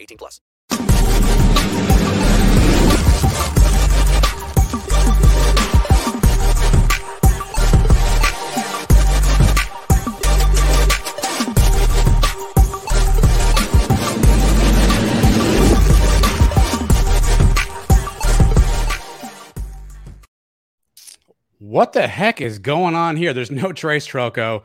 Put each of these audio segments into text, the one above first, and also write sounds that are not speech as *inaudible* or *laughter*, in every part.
18 plus. What the heck is going on here? There's no Trace Trylko.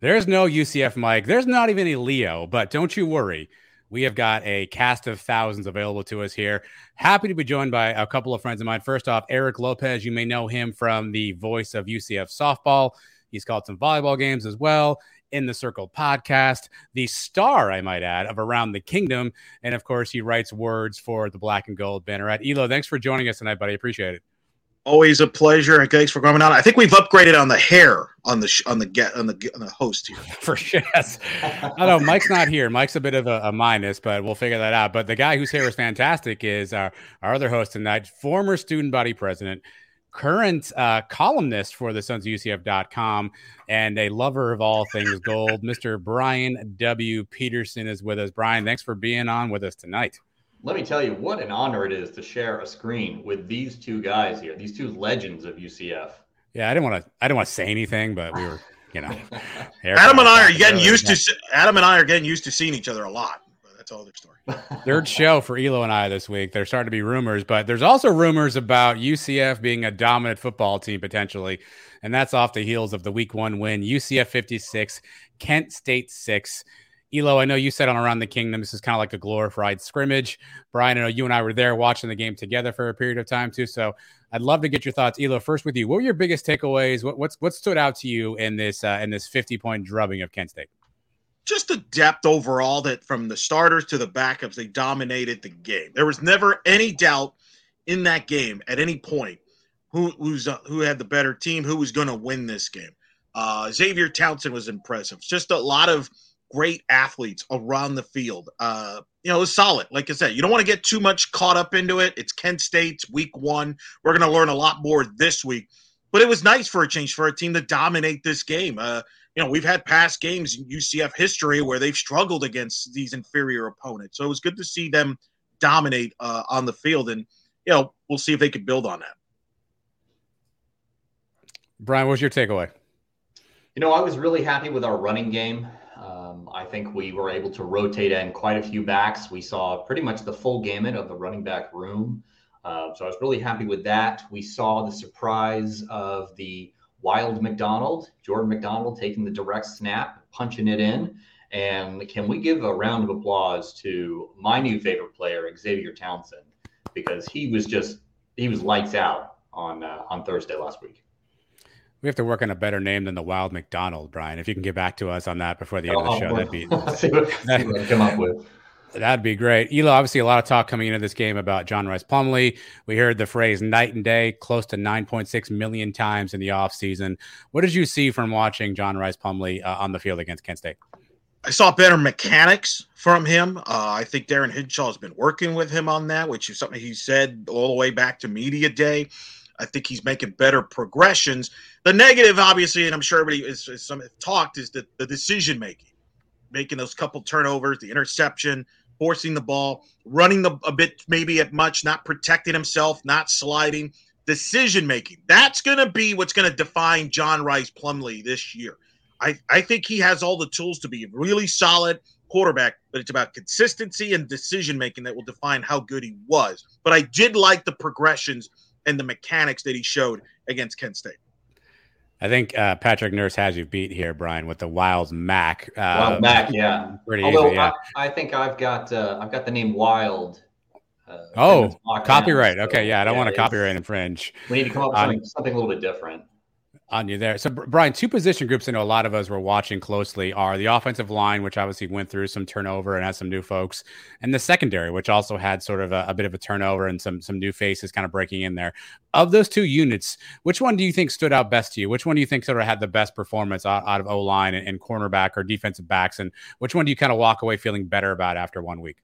There's no UCF Mike. There's not even a Leo, but don't you worry. We have got a cast of thousands available to us here. Happy to be joined by a couple of friends of mine. First off, Eric Lopez. You may know him from the voice of UCF softball. He's called some volleyball games as well in the Circle podcast, the star, I might add, of Around the Kingdom. And of course, he writes words for the Black and Gold banner at Elo. Thanks for joining us tonight, buddy. Appreciate it. Always a pleasure, thanks for coming on. I think we've upgraded on the hair on the sh- on the get on the on the host here. *laughs* For sure, yes. I know Mike's not here. Mike's a bit of a, a, minus, but we'll figure that out. But the guy whose hair is fantastic is our our other host tonight, former student body president, current uh, columnist for the Sons of UCF.com, and a lover of all things gold. Mr. Brian W. Peterson is with us. Brian, thanks for being on with us tonight let me tell you what an honor it is to share a screen with these two guys here, these two legends of UCF. Yeah, I didn't want to. I didn't want to say anything, but we were, you know, *laughs* Adam and I are getting used to. Adam and I are getting used to seeing each other a lot. But That's all their story. *laughs* Third show for Elo and I this week. There's starting to be rumors, but there's also rumors about UCF being a dominant football team potentially, and that's off the heels of the Week One win. UCF 56, Kent State six. Elo, I know you said on Around the Kingdom, this is kind of like a glorified scrimmage. Brian, I know you and I were there watching the game together for a period of time too. So I'd love to get your thoughts. Elo, first with you. What were your biggest takeaways? What, what's what stood out to you in this uh, in this 50 point drubbing of Kent State? Just the depth overall that from the starters to the backups, they dominated the game. There was never any doubt in that game at any point who who's uh, who had the better team, who was going to win this game. Uh, Xavier Townsend was impressive. Just a lot of great athletes around the field. Uh, you know, it's solid. Like I said, you don't want to get too much caught up into it. It's Kent State's week one. We're going to learn a lot more this week. But it was nice for a change for a team to dominate this game. Uh, you know, we've had past games in UCF history where they've struggled against these inferior opponents. So it was good to see them dominate uh, on the field. And, you know, we'll see if they can build on that. Brian, what's your takeaway? You know, I was really happy with our running game. Um, I think we were able to rotate in quite a few backs. We saw pretty much the full gamut of the running back room. Uh, so I was really happy with that. We saw the surprise of the wild McDonald, Jordan McDonald taking the direct snap, punching it in. And can we give a round of applause to my new favorite player, Xavier Townsend, because he was just he was lights out on uh, on Thursday last week. We have to work on a better name than the Wild McDonald, Brian. If you can get back to us on that before the end of the show, that'd be *laughs* see what, see what come up with. That'd be great. Elo, obviously, a lot of talk coming into this game about John Rhys Plumlee. We heard the phrase night and day close to 9.6 million times in the offseason. What did you see from watching John Rhys Plumlee uh, on the field against Kent State? I saw better mechanics from him. Uh, I think Darin Hinshaw has been working with him on that, which is something he said all the way back to media day. I think he's making better progressions. The negative, obviously, and I'm sure everybody is, is some talked, is the, the decision making, making those couple turnovers, the interception, forcing the ball, running the a bit maybe at much, not protecting himself, not sliding. Decision making. That's going to be what's going to define John Rhys Plumlee this year. I, I think he has all the tools to be a really solid quarterback, but it's about consistency and decision making that will define how good he was. But I did like the progressions and the mechanics that he showed against Kent State. I think uh, Patrick Nurse has you beat here, Brian, with the Wild Mac. Uh, Wild Mac, yeah. Pretty Although easy, yeah. I, I think I've got uh, I've got the name Wild. Uh, oh, copyright. down, so, okay, yeah, I don't want to copyright infringe We need to come up with Um, something, something a little bit different. On you there. So, Brian, two position groups I know a lot of us were watching closely are the offensive line, which obviously went through some turnover and has some new folks, and the secondary, which also had sort of a, a bit of a turnover and some some new faces kind of breaking in there. Of those two units, which one do you think stood out best to you? Which one do you think sort of had the best performance out, out of O line and, and cornerback or defensive backs, and which one do you kind of walk away feeling better about after one week?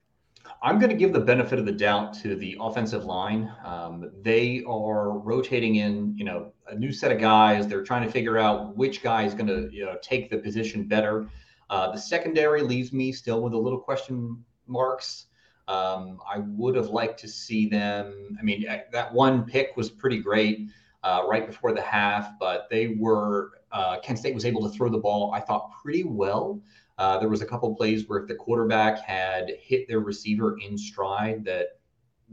I'm going to give the benefit of the doubt to the offensive line. Um, they are rotating in, you know, a new set of guys. They're trying to figure out which guy is going to, you know, take the position better. Uh, the secondary leaves me still with a little question marks. Um, I would have liked to see them. I mean, eh, that one pick was pretty great uh, right before the half, but they were. Uh, Kent State was able to throw the ball, I thought, pretty well. Uh, there was a couple plays where if the quarterback had hit their receiver in stride, that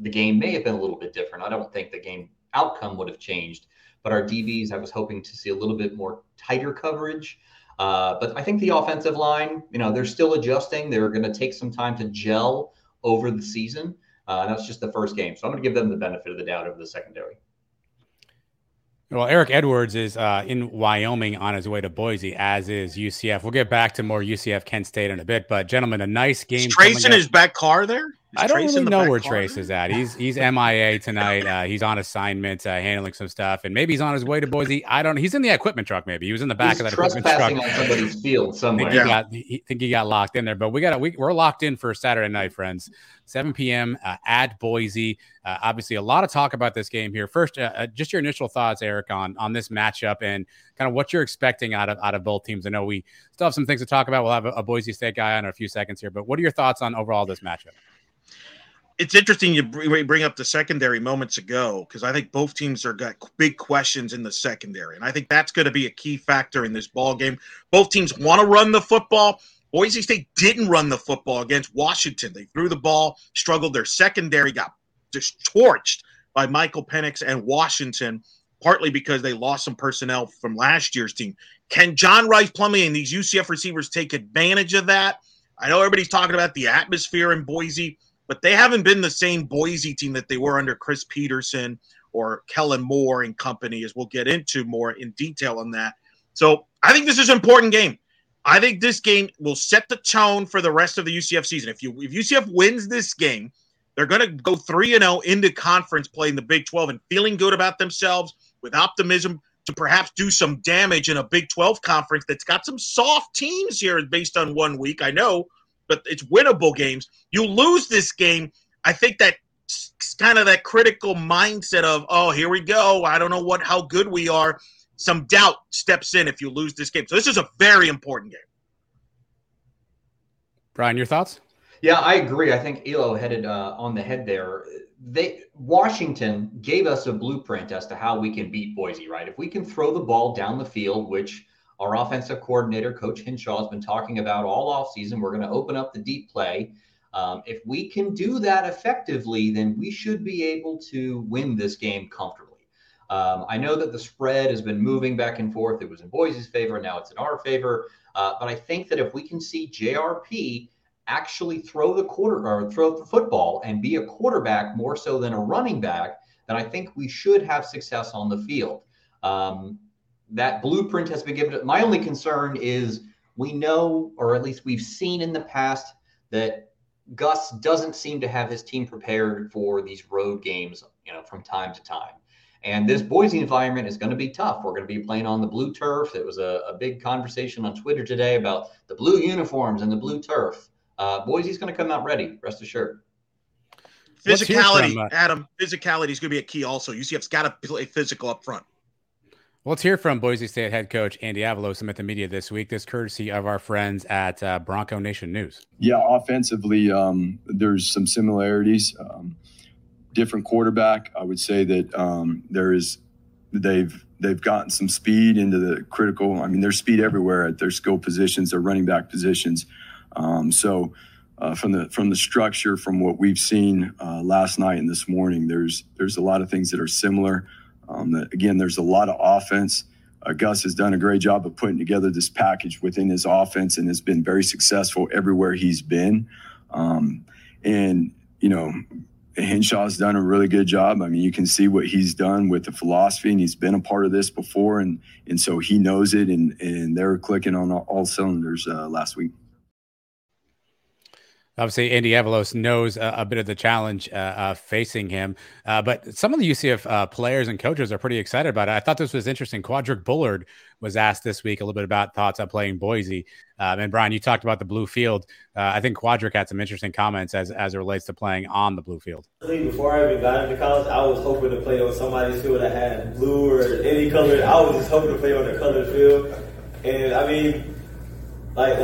the game may have been a little bit different. I don't think the game outcome would have changed, but our DBs, I was hoping to see a little bit more tighter coverage. Uh, but I think the offensive line, you know, they're still adjusting. They're going to take some time to gel over the season. Uh, that's just the first game, so I'm going to give them the benefit of the doubt over the secondary. Well, Eric Edwards is uh, in Wyoming on his way to Boise, as is UCF. We'll get back to more UCF Kent State in a bit, but gentlemen, a nice game. Is Trace in his back car there? Is I don't Trace really know where car Trace is at. He's he's MIA tonight. Uh, he's on assignment, uh, handling some stuff, and maybe he's on his way to Boise. I don't. Know. He's in the equipment truck. Maybe he was in the back He's of that equipment trespassing truck. on somebody's field I somewhere. think he Yeah. got he, think he got locked in there, but we got we, we're locked in for Saturday night, friends. 7 p.m. Uh, at Boise. Uh, obviously, a lot of talk about this game here. First, uh, uh, just your initial thoughts, Eric, on on this matchup and kind of what you're expecting out of out of both teams. I know we still have some things to talk about. We'll have a, a Boise State guy on in a few seconds here, but what are your thoughts on overall this matchup? It's interesting you bring up the secondary moments ago because I think both teams are got big questions in the secondary, and I think that's going to be a key factor in this ball game. Both teams want to run the football. Boise State didn't run the football against Washington. They threw the ball, struggled. Their secondary got just torched by Michael Penix and Washington, partly because they lost some personnel from last year's team. Can John Rhys Plumlee and these UCF receivers take advantage of that? I know everybody's talking about the atmosphere in Boise but they haven't been the same Boise team that they were under Chris Petersen or Kellen Moore and company, as we'll get into more in detail on that. So I think this is an important game. I think this game will set the tone for the rest of the UCF season. If you if UCF wins this game, they're going to go three and zero into conference play in the Big Twelve and feeling good about themselves with optimism to perhaps do some damage in a Big Twelve conference that's got some soft teams here based on one week. I know, but it's winnable games. You lose this game, I think that kind of that critical mindset of, oh, here we go. I don't know what how good we are. Some doubt steps in if you lose this game. So this is a very important game. Brian, your thoughts? Yeah, I agree. I think Elo headed uh, on the head there. They Washington gave us a blueprint as to how we can beat Boise. Right, if we can throw the ball down the field, which our offensive coordinator, Coach Hinshaw, has been talking about all offseason, we're going to open up the deep play. Um, if we can do that effectively, then we should be able to win this game comfortably. Um, I know that the spread has been moving back and forth. It was in Boise's favor, now it's in our favor. Uh, but I think that if we can see JRP actually throw the quarter or throw the football and be a quarterback more so than a running back, then I think we should have success on the field. Um, that blueprint has been given. My only concern is we know, or at least we've seen in the past, that Gus doesn't seem to have his team prepared for these road games, you know, from time to time. And this Boise environment is going to be tough. We're going to be playing on the blue turf. It was a, a big conversation on Twitter today about the blue uniforms and the blue turf. Uh, Boise's going to come out ready, rest assured. Physicality, from, uh, Adam. Physicality is going to be a key. Also, UCF's got to play physical up front. Well, let's hear from Boise State head coach Andy Avalos at the media this week. This courtesy of our friends at uh, Bronco Nation News. Yeah, offensively, um, there's some similarities. Um, different quarterback. I would say that um, there is they've they've gotten some speed into the critical. I mean, there's speed everywhere at their skill positions, their running back positions. Um, so uh, from the from the structure, from what we've seen uh, last night and this morning, there's there's a lot of things that are similar. Um, again, there's a lot of offense. Uh, Gus has done a great job of putting together this package within his offense and has been very successful everywhere he's been. Um, and you know, Hinshaw's done a really good job. I mean, you can see what he's done with the philosophy, and he's been a part of this before, and and so he knows it, and and they're clicking on all, all cylinders uh, last week. Obviously, Andy Avalos knows a, a bit of the challenge uh, uh, facing him, uh, but some of the UCF uh, players and coaches are pretty excited about it. I thought this was interesting. Quadric Bullard was asked this week a little bit about thoughts on playing Boise. Um, and Brian, you talked about the blue field. Uh, I think Quadric had some interesting comments as as it relates to playing on the blue field. Before I even got into college, I was hoping to play on somebody's field that had blue or any color. I was just hoping to play on the colored field. And I mean, like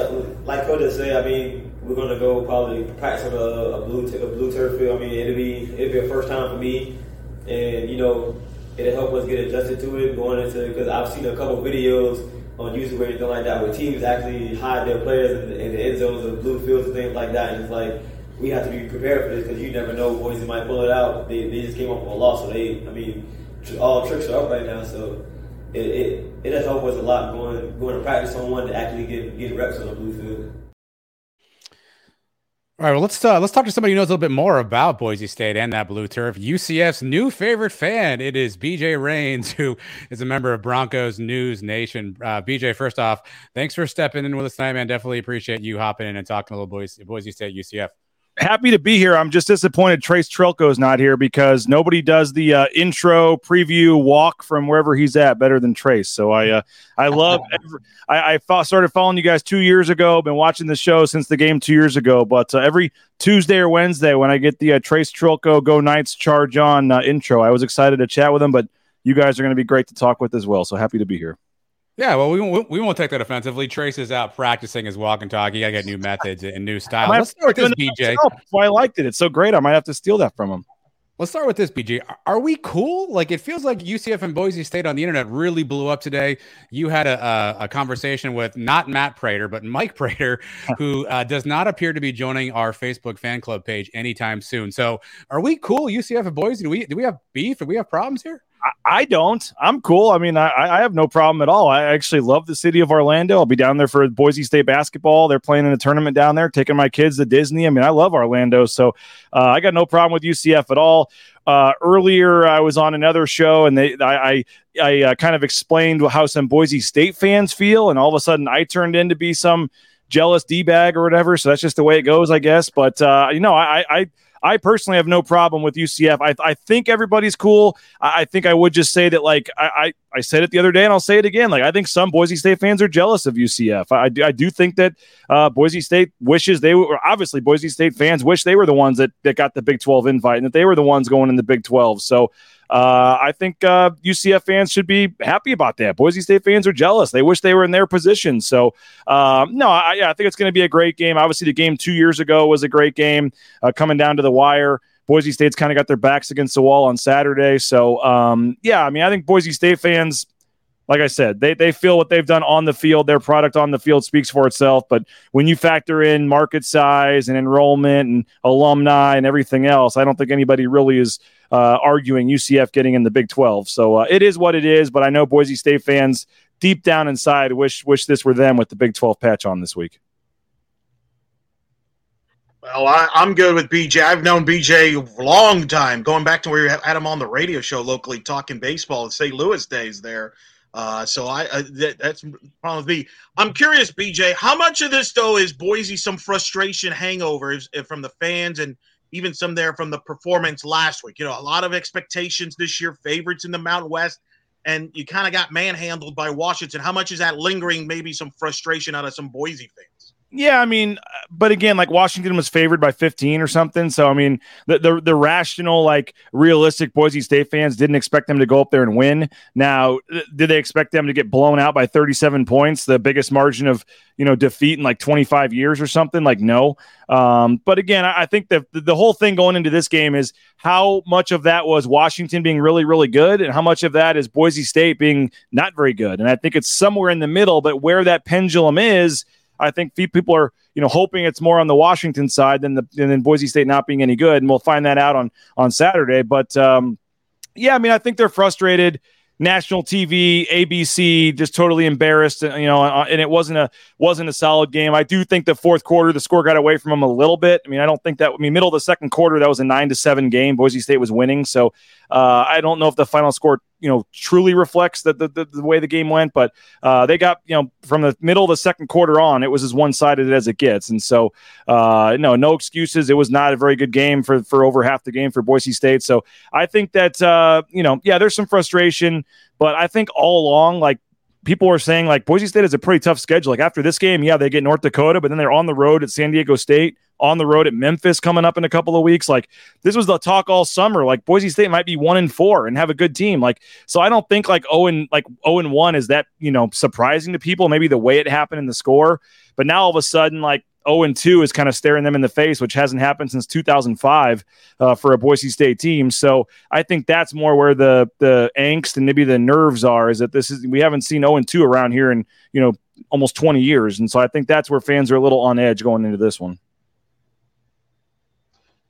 like Coach said, I mean, we're gonna go probably practice on a, a blue t- a blue turf field. I mean, it'll be it'll be a first time for me, and you know, it'll help us get adjusted to it going into because I've seen a couple videos on YouTube or anything like that where teams actually hide their players in the, in the end zones of blue fields and things like that, and it's like we have to be prepared for this because you never know Boise might pull it out. They, they just came off a loss, so they I mean, all tricks are up right now, so. It, it, it'll help us a lot going going to practice on one to actually get get reps on the blue field. All right, well let's uh, let's talk to somebody who knows a little bit more about Boise State and that blue turf. UCF's new favorite fan. It is BJ Rains, *laughs* who is a member of Broncos News Nation. Uh, BJ, first off, thanks for stepping in with us tonight, man. Definitely appreciate you hopping in and talking a little Boise, Boise State UCF happy to be here. I'm just disappointed Trace is not here because nobody does the uh, intro preview walk from wherever he's at better than Trace. So I uh, I love *laughs* every, I, I started following you guys two years ago. Been watching the show since the game two years ago. But uh, every Tuesday or Wednesday when I get the uh, Trace Trylko Go Knights Charge On uh, intro, I was excited to chat with him. But you guys are going to be great to talk with as well. So happy to be here. Yeah, well, we won't, we won't take that offensively. Trace is out practicing his walk and talk. You got to get new methods and new style. Let's start with this, BJ. Why I liked it. It's so great. I might have to steal that from him. Let's start with this, BJ. Are we cool? Like, it feels like UCF and Boise State on the internet really blew up today. You had a, a, a conversation with not Matt Prater, but Mike *laughs* Prater, who uh, does not appear to be joining our Facebook fan club page anytime soon. So, are we cool, UCF and Boise? Do we do we have beef? Do we have problems here? I don't. I'm cool. I mean, I, I have no problem at all. I actually love the city of Orlando. I'll be down there for Boise State basketball. They're playing in a tournament down there, taking my kids to Disney. I mean, I love Orlando. So uh, I got no problem with UCF at all. Uh, earlier, I was on another show, and they I I, I uh, kind of explained how some Boise State fans feel, and all of a sudden, I turned in to be some jealous d bag or whatever. So that's just the way it goes, I guess. But uh, you know, I I I personally have no problem with UCF. I, I think everybody's cool. I, I think I would just say that, like, I, I, I, said it the other day and I'll say it again. Like, I think some Boise State fans are jealous of UCF. I, I, do, I do think that uh, Boise State wishes they were, obviously, Boise State fans wish they were the ones that, that got the Big 12 invite and that they were the ones going in the Big 12. So, uh, I think uh, UCF fans should be happy about that. Boise State fans are jealous. They wish they were in their position. So, um, no, I, I think it's going to be a great game. Obviously, the game two years ago was a great game, uh, coming down to the wire. Boise State's kind of got their backs against the wall on Saturday. So, um, yeah, I mean, I think Boise State fans like I said, they, they feel what they've done on the field. Their product on the field speaks for itself. But when you factor in market size and enrollment and alumni and everything else, I don't think anybody really is uh, arguing UCF getting in the Big 12. So uh, it is what it is. But I know Boise State fans deep down inside wish wish this were them with the Big 12 patch on this week. Well, I, am good with BJ. I've known BJ a long time, going back to where you had him on the radio show locally talking baseball in St. Louis days there. Uh, so I, I that, that's me. I'm curious, BJ, how much of this though is Boise some frustration hangovers from the fans and even some there from the performance last week? You know, a lot of expectations this year, favorites in the Mountain West, and you kind of got manhandled by Washington. How much is that lingering? Maybe some frustration out of some Boise fans. Yeah, I mean, but again, like Washington was favored by 15 or something. So I mean, the, the the, rational, like realistic Boise State fans didn't expect them to go up there and win. Now, did they expect them to get blown out by 37 points, the biggest margin of you know defeat in like 25 years or something? Like, no. Um, but again, I, I think the the whole thing going into this game is how much of that was Washington being really, really good, and how much of that is Boise State being not very good. And I think it's somewhere in the middle. But where that pendulum is I think people are you know hoping it's more on the Washington side than the than Boise State not being any good, and we'll find that out on on Saturday. But um, yeah, I mean, I think they're frustrated national TV, ABC, just totally embarrassed. You know, uh, and it wasn't a wasn't a solid game. I do think the fourth quarter the score got away from them a little bit. I mean, I don't think that. I mean, middle of the second quarter that was a nine to seven game. Boise State was winning, so uh, I don't know if the final score you know truly reflects the the, the, the way the game went, but uh, they got you know from the middle of the second quarter on, it was as one sided as it gets, and so uh, no no excuses. It was not a very good game for for over half the game for Boise State. So I think that uh, you know yeah, there's some frustration, but I think all along like people were saying like Boise State has a pretty tough schedule. Like after this game, yeah, they get North Dakota, but then they're on the road at San Diego State, on the road at Memphis coming up in a couple of weeks. Like this was the talk all summer. Like Boise State might be one and four and have a good team. Like so, I don't think like oh and like oh and one is that you know surprising to people. Maybe the way it happened in the score, but now all of a sudden like 0 and 2 is kind of staring them in the face, which hasn't happened since 2005 uh, for a Boise State team. So I think that's more where the the angst and maybe the nerves are. Is that this is we haven't seen 0 and 2 around here in you know almost 20 years, and so I think that's where fans are a little on edge going into this one.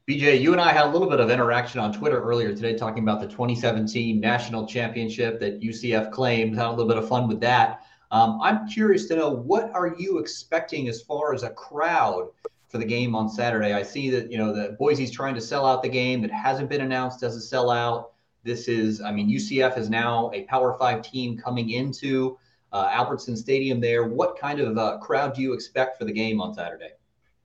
BJ, you and I had a little bit of interaction on Twitter earlier today talking about the 2017 national championship that UCF claimed. Had a little bit of fun with that. Um, I'm curious to know what are you expecting as far as a crowd for the game on Saturday? I see that you know that Boise's trying to sell out the game that hasn't been announced as a sellout. This is, I mean, UCF is now a Power Five team coming into uh, Albertson Stadium. There, what kind of uh, crowd do you expect for the game on Saturday?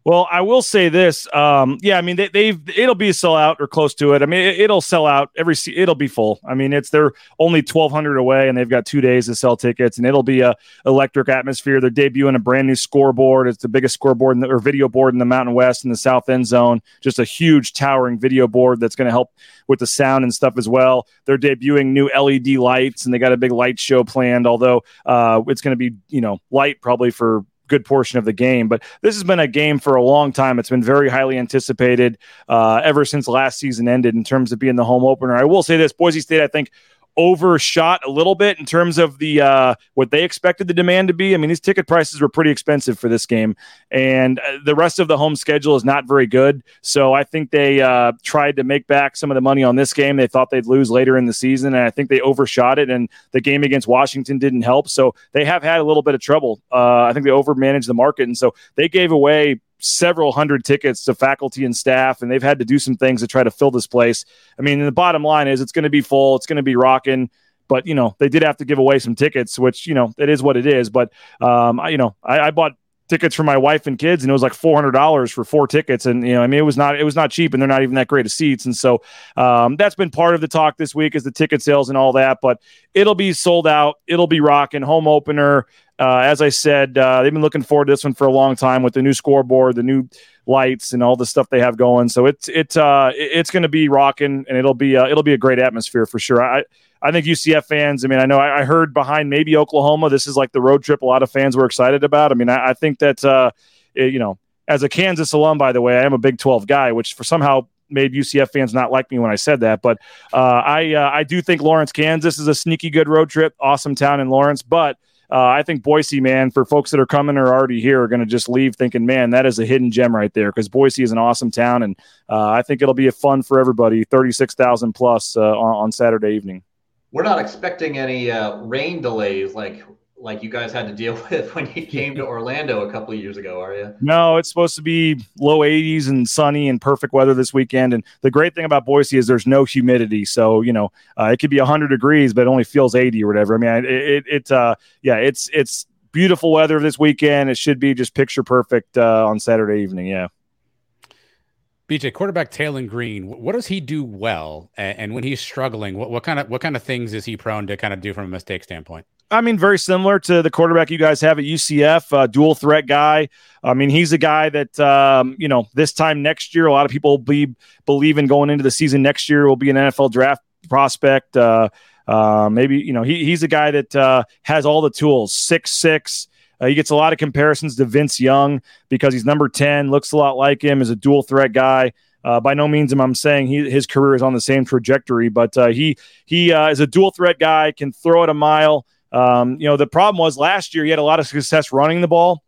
Well, I will say this. Um, yeah, I mean, they, they've it'll be a sellout or close to it. I mean, it, will sell out every. It'll be full. I mean, it's they're only twelve hundred away, and they've got two days to sell tickets, and it'll be a electric atmosphere. They're debuting a brand new scoreboard. It's the biggest scoreboard the, or video board in the Mountain West in the South End Zone. Just a huge towering video board that's going to help with the sound and stuff as well. They're debuting new LED lights, and they got a big light show planned. Although uh, it's going to be you know light probably for good portion of the game. But this has been a game for a long time. It's been very highly anticipated uh, ever since last season ended in terms of being the home opener. I will say this Boise State, I think, overshot a little bit in terms of the uh, what they expected the demand to be. I mean, these ticket prices were pretty expensive for this game, and uh, the rest of the home schedule is not very good. So I think they uh, tried to make back some of the money on this game. They thought they'd lose later in the season, and I think they overshot it. And the game against Washington didn't help, so they have had a little bit of trouble. Uh, I think they overmanaged the market, and so they gave away several hundred tickets to faculty and staff, and they've had to do some things to try to fill this place. I mean, the bottom line is it's going to be full, it's going to be rocking. But you know they did have to give away some tickets, which you know it is what it is. But um, I, you know I, I bought tickets for my wife and kids, and it was like four hundred dollars for four tickets. And you know, I mean, it was not it was not cheap, and they're not even that great of seats. And so um, that's been part of the talk this week is the ticket sales and all that. But it'll be sold out. It'll be rocking. Home opener. Uh, as I said, uh, they've been looking forward to this one for a long time with the new scoreboard, the new lights, and all the stuff they have going. So it's it's uh, it's going to be rocking, and it'll be uh, it'll be a great atmosphere for sure. I I think UCF fans. I mean, I know I, I, heard behind maybe Oklahoma. This is like the road trip a lot of fans were excited about. I mean, I, I think that uh, it, you know, as a Kansas alum, by the way, I am a Big Twelve guy, which for somehow made UCF fans not like me when I said that. But uh, I uh, I do think Lawrence, Kansas is a sneaky good road trip. Awesome town in Lawrence, but uh, I think Boise, man, for folks that are coming or already here, are going to just leave thinking, man, that is a hidden gem right there because Boise is an awesome town, and uh, I think it'll be a fun for everybody. Thirty-six thousand plus uh, on, on, Saturday evening. We're not expecting any uh, rain delays like like you guys had to deal *laughs* with when you came to Orlando a couple of years ago, are you? No, it's supposed to be low 80s and sunny and perfect weather this weekend. And the great thing about Boise is there's no humidity, so you know uh, it could be 100 degrees, but it only feels 80 or whatever. I mean, it, it, it uh, yeah, it's it's beautiful weather this weekend. It should be just picture perfect uh, on Saturday evening. Yeah. BJ quarterback Taylen Green, what does he do well? And, when he's struggling, what, what kind of what kind of things is he prone to kind of do from a mistake standpoint? I mean, very similar to the quarterback you guys have at UCF, uh, dual threat guy. I mean, he's a guy that um, you know this time next year, a lot of people be believe in going into the season next year will be an NFL draft prospect. Uh, uh, maybe you know he, he's a guy that uh, has all the tools. Six six. Uh, he gets a lot of comparisons to Vince Young because he's number ten, looks a lot like him, is a dual threat guy. Uh, by no means am I saying he, his career is on the same trajectory, but uh, he he uh, is a dual threat guy, can throw it a mile. Um, you know, the problem was last year he had a lot of success running the ball.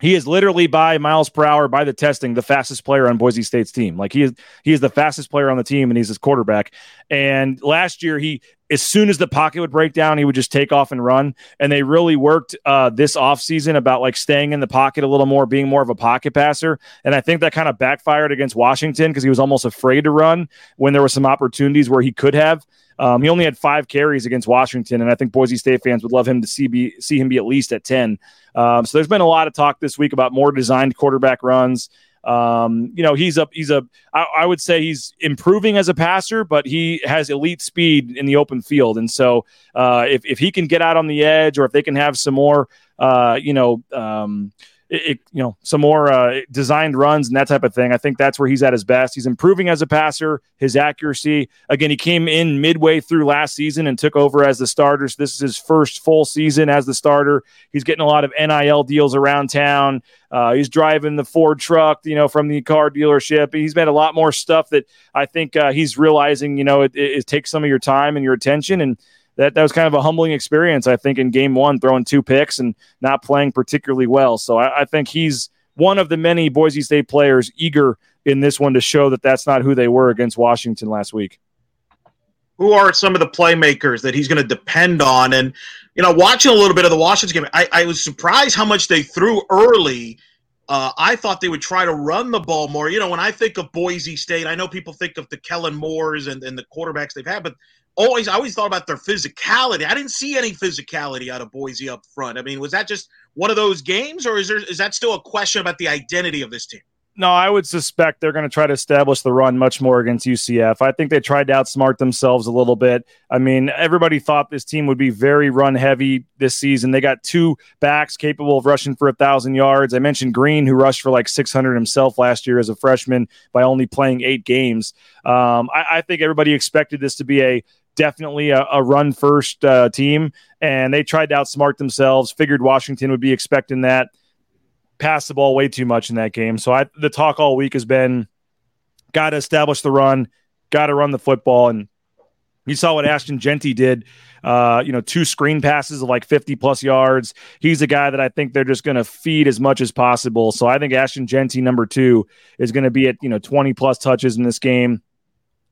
he is literally by miles per hour by the testing the fastest player on Boise State's team. Like he is he is the fastest player on the team and he's his quarterback. And last year he as soon as the pocket would break down, he would just take off and run. And they really worked uh, this offseason about like staying in the pocket a little more, being more of a pocket passer. And I think that kind of backfired against Washington because he was almost afraid to run when there were some opportunities where he could have. Um, he only had five carries against Washington, and I think Boise State fans would love him to see be, see him be at least at ten. Um, so there's been a lot of talk this week about more designed quarterback runs. Um, you know, he's a he's a I, I would say he's improving as a passer, but he has elite speed in the open field, and so uh, if if he can get out on the edge, or if they can have some more, uh, you know. Um, it, you know some more uh, designed runs and that type of thing. I think that's where he's at his best. He's improving as a passer, his accuracy. Again, he came in midway through last season and took over as the starter. So this is his first full season as the starter. He's getting a lot of NIL deals around town. Uh, he's driving the Ford truck, you know, from the car dealership. He's made a lot more stuff that I think uh, he's realizing, you know, it, it, it takes some of your time and your attention and that that was kind of a humbling experience. I think in game one, throwing two picks and not playing particularly well. So I, I think he's one of the many Boise State players eager in this one to show that that's not who they were against Washington last week. Who are some of the playmakers that he's going to depend on? And you know, watching a little bit of the Washington game, I, I was surprised how much they threw early. Uh, I thought they would try to run the ball more. You know, when I think of Boise State, I know people think of the Kellen Moores and, and the quarterbacks they've had, but always I always thought about their physicality. I didn't see any physicality out of Boise up front. I mean, was that just one of those games, or is there is that still a question about the identity of this team? No, I would suspect they're going to try to establish the run much more against UCF. I think they tried to outsmart themselves a little bit. I mean, everybody thought this team would be very run heavy this season. They got two backs capable of rushing for a thousand yards. I mentioned Green, who rushed for like 600 himself last year as a freshman by only playing eight games. Um, I, I think everybody expected this to be a definitely a, a run first uh, team, and they tried to outsmart themselves. Figured Washington would be expecting that. Passed the ball way too much in that game. So I, the talk all week has been got to establish the run, got to run the football, and you saw what Ashton Jeanty did. Uh, you know, two screen passes of like 50 plus yards. He's a guy that I think they're just going to feed as much as possible. So I think Ashton Jeanty, number two, is going to be at, you know, 20 plus touches in this game.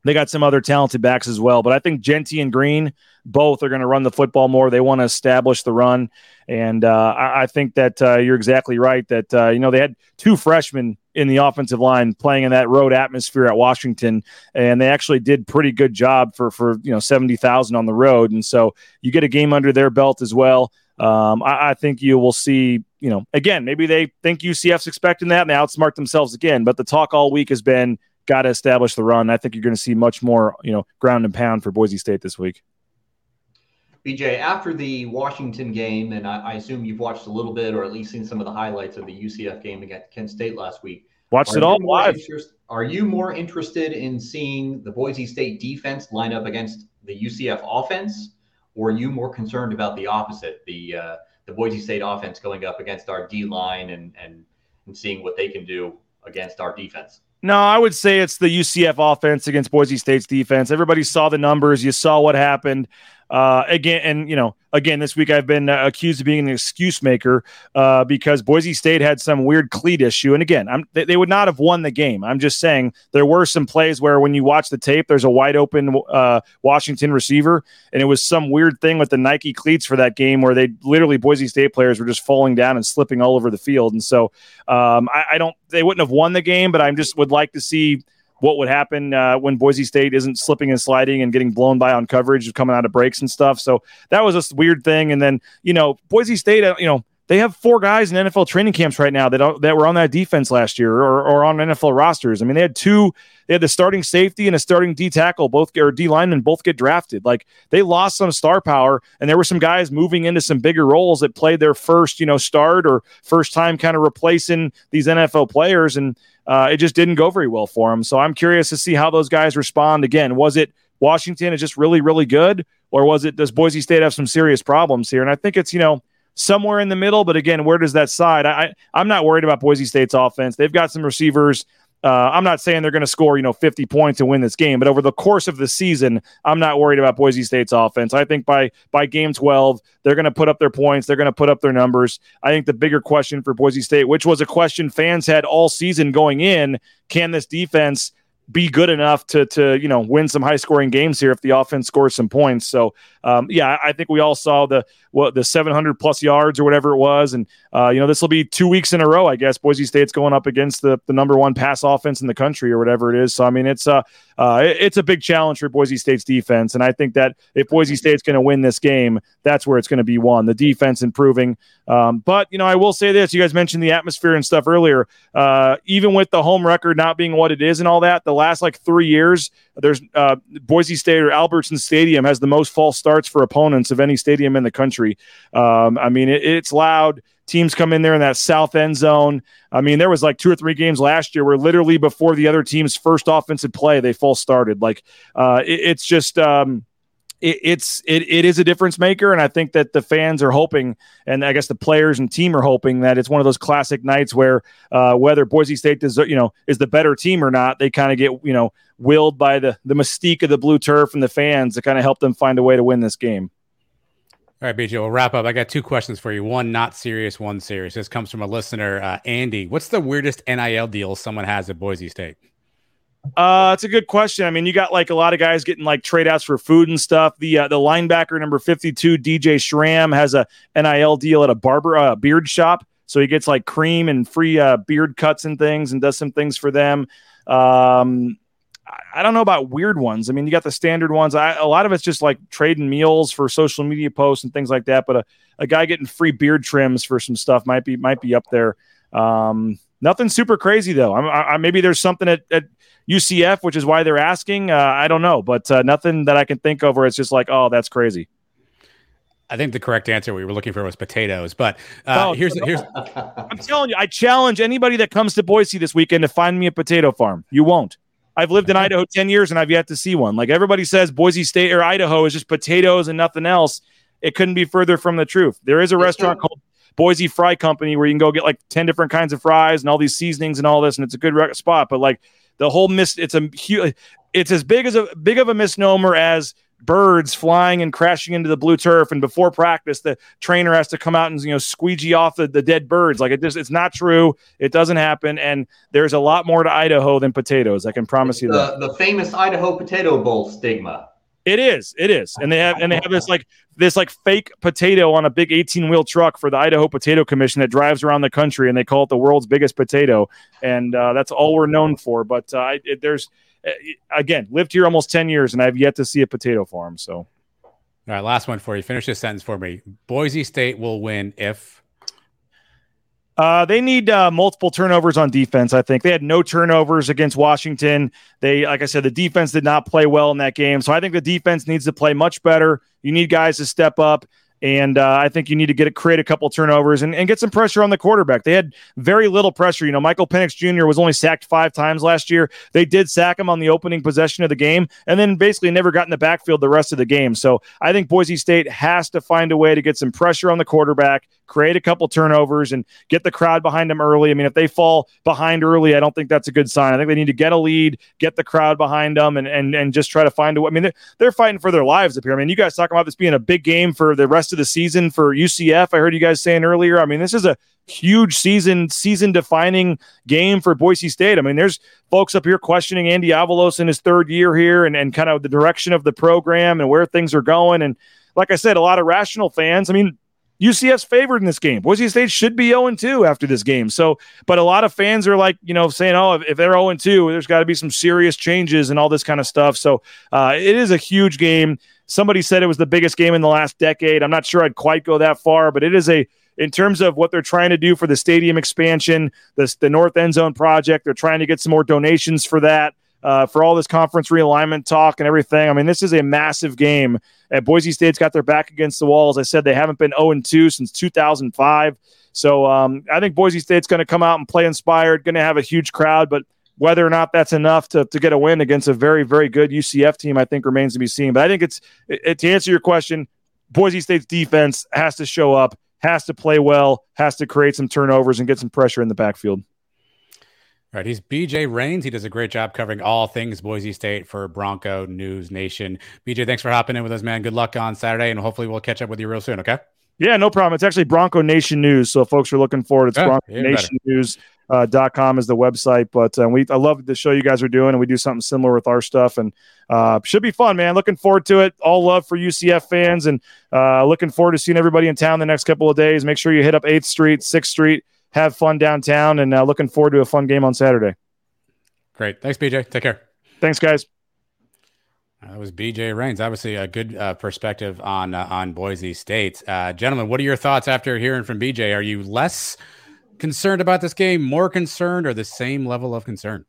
They got some other talented backs as well, but I think Jeanty and Green both are going to run the football more. They want to establish the run, and uh, I, I, think that uh, you're exactly right. That uh, you know they had two freshmen in the offensive line playing in that road atmosphere at Washington, and they actually did pretty good job for for you know seventy thousand on the road, and so you get a game under their belt as well. Um, I, I think you will see you know, again, maybe they think UCF's expecting that and they outsmart themselves again. But the talk all week has been got to establish the run. I think you're going to see much more, you know, ground and pound for Boise State this week. BJ, after the Washington game, and I, I, assume you've watched a little bit or at least seen some of the highlights of the UCF game against Kent State last week. Watched it all live. Interest, are you more interested in seeing the Boise State defense line up against the UCF offense, or are you more concerned about the opposite, the uh, the Boise State offense going up against our D line and and and seeing what they can do against our defense? No, I would say it's the UCF offense against Boise State's defense. Everybody saw the numbers. You saw what happened. Uh, again, and you know, again, this week I've been uh, accused of being an excuse maker uh, because Boise State had some weird cleat issue. And again, they, they, would not have won the game. I'm just saying there were some plays where when you watch the tape, there's a wide open uh, Washington receiver, and it was some weird thing with the Nike cleats for that game where they literally Boise State players were just falling down and slipping all over the field. And so um, I, I don't, they wouldn't have won the game, but I just would like to see what would happen uh, when Boise State isn't slipping and sliding and getting blown by on coverage, coming out of breaks and stuff. So that was a weird thing. And then you know Boise State, uh, you know they have four guys in NFL training camps right now that that were on that defense last year or, or on NFL rosters. I mean, they had two. They had the starting safety and a starting D tackle, both or D lineman, both get drafted. Like they lost some star power, and there were some guys moving into some bigger roles that played their first, you know, start or first time kind of replacing these NFL players, and uh, it just didn't go very well for them. So I'm curious to see how those guys respond. Again, was it Washington is just really, really good, or was it does Boise State have some serious problems here? And I think it's you know somewhere in the middle. But again, where does that side? I, I'm not worried about Boise State's offense. They've got some receivers Uh, I'm not saying they're going to score, you know, 50 points and win this game, but over the course of the season, I'm not worried about Boise State's offense. I think by by game 12, they're going to put up their points, they're going to put up their numbers. I think the bigger question for Boise State, which was a question fans had all season going in, can this defense be good enough to to you know win some high scoring games here if the offense scores some points. So um, yeah, I think we all saw the what the 700 plus yards or whatever it was, and uh, you know this will be two weeks in a row. I guess Boise State's going up against the the number one pass offense in the country or whatever it is. So I mean it's uh, uh it's a big challenge for Boise State's defense, and I think that if Boise State's going to win this game, that's where it's going to be won. The defense improving, um, but you know I will say this: you guys mentioned the atmosphere and stuff earlier. Uh, even with the home record not being what it is and all that, the last like three years, there's uh, Boise State or Albertson Stadium has the most false starts for opponents of any stadium in the country. Um, I mean, it, it's loud. Teams come in there in that south end zone. I mean, there was like two or three games last year where literally before the other team's first offensive play, they full started. Like, uh, it, it's just. Um, it, it's it, it is a difference maker, and I think that the fans are hoping, and I guess the players and team are hoping that it's one of those classic nights where uh, whether Boise State does you know is the better team or not, they kind of get you know willed by the the mystique of the blue turf and the fans to kind of help them find a way to win this game. All right, BJ, we'll wrap up. I got two questions for you. One not serious, one serious. This comes from a listener, uh, Andy. What's the weirdest NIL deal someone has at Boise State? Uh, it's a good question. I mean, you got like a lot of guys getting like trade outs for food and stuff. The uh, the linebacker number 52, DJ Schramm, has a NIL deal at a barber uh, beard shop. So he gets like cream and free uh, beard cuts and things and does some things for them. Um, I don't know about weird ones. I mean, you got the standard ones. I, a lot of it's just like trading meals for social media posts and things like that. But a, a guy getting free beard trims for some stuff might be might be up there. Um, nothing super crazy though. I, I, maybe there's something at, at UCF, which is why they're asking. Uh, I don't know, but uh, nothing that I can think of where it's just like, oh, that's crazy. I think the correct answer we were looking for was potatoes, but uh, oh, here's here's. *laughs* I'm telling you, I challenge anybody that comes to Boise this weekend to find me a potato farm. You won't. I've lived in Idaho 10 years and I've yet to see one. Like everybody says, Boise State or Idaho is just potatoes and nothing else. It couldn't be further from the truth. There is a restaurant called Boise Fry Company where you can go get like 10 different kinds of fries and all these seasonings and all this, and it's a good spot. But like the whole miss, it's a huge, it's as big as a big of a misnomer as birds flying and crashing into the blue turf. And before practice the trainer has to come out and you know squeegee off the, the dead birds. Like it just it's not true. It doesn't happen. And there's a lot more to idaho than potatoes. I can promise it's you the, that. the famous idaho potato bowl stigma. It is. It is. And they have and they have this like this like fake potato on a big 18 wheel truck for the idaho potato commission that drives around the country and they call it the world's biggest potato. And uh, that's all we're known for. But uh, it, there's again, lived here almost 10 years and I've yet to see a potato farm. So, all right, last one for you. Finish this sentence for me. Boise State will win if. Uh, they need uh, multiple turnovers on defense. I think they had no turnovers against Washington. They, like I said, the defense did not play well in that game. So I think the defense needs to play much better. You need guys to step up. And uh, I think you need to get a, create a couple turnovers and, and get some pressure on the quarterback. They had very little pressure. You know, Michael Penix Jr. was only sacked five times last year. They did sack him on the opening possession of the game and then basically never got in the backfield the rest of the game. So I think Boise State has to find a way to get some pressure on the quarterback, create a couple turnovers, and get the crowd behind them early. I mean, if they fall behind early, I don't think that's a good sign. I think they need to get a lead, get the crowd behind them, and and, and just try to find a way. I mean, they're, they're fighting for their lives up here. I mean, you guys talking about this being a big game for the rest of the season for UCF. I heard you guys saying earlier. I mean, this is a huge season season defining game for Boise State. I mean, there's folks up here questioning Andy Avalos in his third year here and, and kind of the direction of the program and where things are going. And like I said, a lot of rational fans. I mean, UCF's favored in this game. Boise State should be 0 2 after this game. So, but a lot of fans are like, you know, saying, oh, if, if they're 0 2, there's got to be some serious changes and all this kind of stuff. So, uh, it is a huge game. Somebody said it was the biggest game in the last decade. I'm not sure I'd quite go that far, but it is a in terms of what they're trying to do for the stadium expansion, the, the North End Zone project. They're trying to get some more donations for that. Uh, for all this conference realignment talk and everything. I mean, this is a massive game. And Boise State's got their back against the wall. As I said, they haven't been 0 2 since 2005. So um, I think Boise State's going to come out and play inspired, going to have a huge crowd, but whether or not that's enough to, to get a win against a very, very good UCF team, I think remains to be seen. But I think it's it, to answer your question, Boise State's defense has to show up, has to play well, has to create some turnovers and get some pressure in the backfield. Right. He's BJ Rains. He does a great job covering all things Boise State for Bronco News Nation. BJ, thanks for hopping in with us, man. Good luck on Saturday, and hopefully we'll catch up with you real soon. Okay. Yeah, no problem. It's actually Bronco Nation News. So folks are looking forward. It's Yeah, Bronco Nation News. Uh, dot com is the website, but uh, we I love the show you guys are doing, and we do something similar with our stuff, and uh, should be fun, man. Looking forward to it. All love for UCF fans, and uh, looking forward to seeing everybody in town the next couple of days. Make sure you hit up Eighth Street, Sixth Street, have fun downtown, and uh, looking forward to a fun game on Saturday. Great. Thanks, BJ. Take care. Thanks, guys. That was BJ Rains. Obviously, a good uh, perspective on uh, on Boise State. Uh, gentlemen, what are your thoughts after hearing from BJ? Are you less concerned about this game, more concerned, or the same level of concern?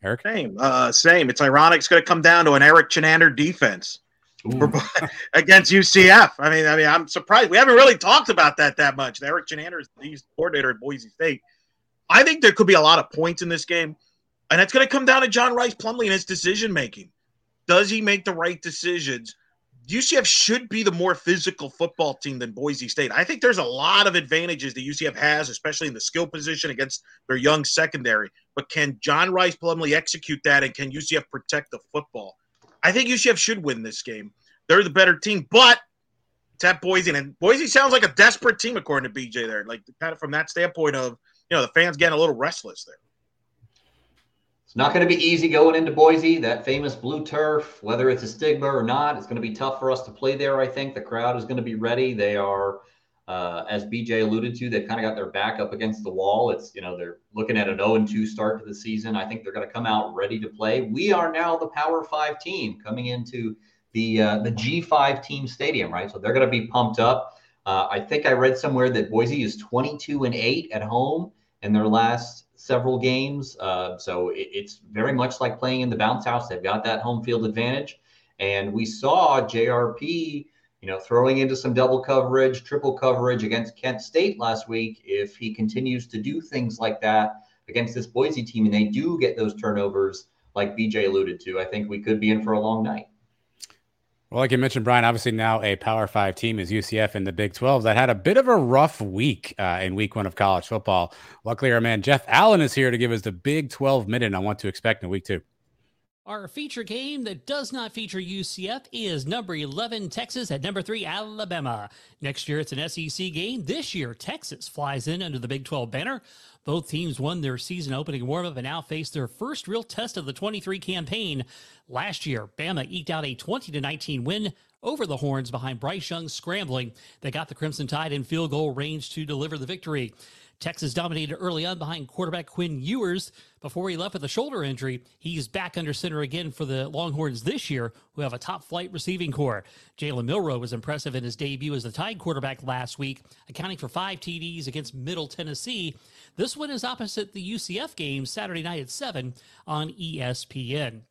Eric, Same, uh, same. It's ironic. It's going to come down to an Eric Chinander defense for- *laughs* against UCF. I mean, I mean, I'm surprised we haven't really talked about that that much. Eric Chinander is the coordinator at Boise State. I think there could be a lot of points in this game, and it's going to come down to John Rhys Plumlee and his decision making. Does he make the right decisions? UCF should be the more physical football team than Boise State. I think there's a lot of advantages that UCF has, especially in the skill position against their young secondary. But can John Rhys Plumlee execute that, and can UCF protect the football? I think UCF should win this game. They're the better team, but it's at Boise, and Boise sounds like a desperate team according to BJ. There, like kind of from that standpoint of you know the fans getting a little restless there. It's not going to be easy going into Boise, that famous blue turf, whether it's a stigma or not. It's going to be tough for us to play there, I think. The crowd is going to be ready. They are, uh, as BJ alluded to, they've kind of got their back up against the wall. It's, you know, they're looking at an 0 2 start to the season. I think they're going to come out ready to play. We are now the Power Five team coming into the uh, the G5 team stadium, right? So they're going to be pumped up. Uh, I think I read somewhere that Boise is 22 and 8 at home in their last several games. Uh, so it, it's very much like playing in the bounce house. They've got that home field advantage. And we saw JRP, you know, throwing into some double coverage, triple coverage against Kent State last week. If he continues to do things like that against this Boise team and they do get those turnovers, like BJ alluded to, I think we could be in for a long night. Well, like you mentioned, Brian, obviously now a Power Five team is UCF in the Big 12 that had a bit of a rough week uh, in week one of college football. Luckily, our man Jeff Allen is here to give us the Big 12 minute on what to expect in week two. Our feature game that does not feature UCF is number 11 Texas at number 3 Alabama. Next year it's an SEC game. This year Texas flies in under the Big 12 banner. Both teams won their season opening warm-up and now face their first real test of the 23 campaign. Last year, Bama eked out a 20 to 19 win over the Horns behind Bryce Young scrambling. They got the Crimson Tide in field goal range to deliver the victory. Texas dominated early on behind quarterback Quinn Ewers before he left with a shoulder injury. He's back under center again for the Longhorns this year, who have a top flight receiving core. Jalen Milroe was impressive in his debut as the Tide quarterback last week, accounting for five TDs against Middle Tennessee. This one is opposite the UCF game Saturday night at 7 on ESPN.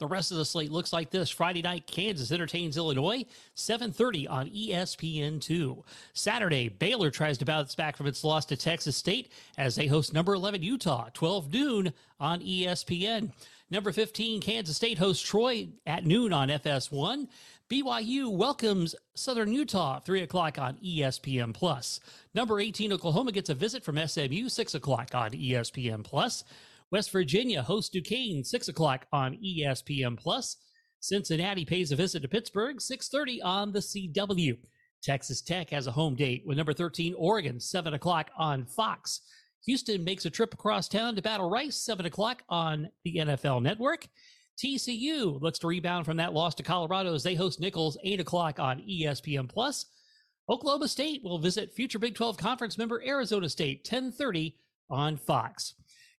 The rest of the slate looks like this. Friday night, Kansas entertains Illinois, 7.30 on E ESPN2. Saturday, Baylor tries to bounce back from its loss to Texas State as they host number 11 Utah, 12 noon on ESPN. Number 15, Kansas State hosts Troy at noon on FS1. BYU welcomes Southern Utah, 3 o'clock on ESPN Plus. Number 18, Oklahoma gets a visit from SMU, 6 o'clock on ESPN Plus. West Virginia hosts Duquesne, 6 o'clock on ESPN Plus. Cincinnati pays a visit to Pittsburgh, 6.30 on the CW. Texas Tech has a home date with number 13, Oregon, 7 o'clock on Fox. Houston makes a trip across town to battle Rice, 7 o'clock on the NFL Network. TCU looks to rebound from that loss to Colorado as they host Nicholls, 8 o'clock on ESPN Plus. Oklahoma State will visit future Big 12 conference member Arizona State, 1030 on Fox.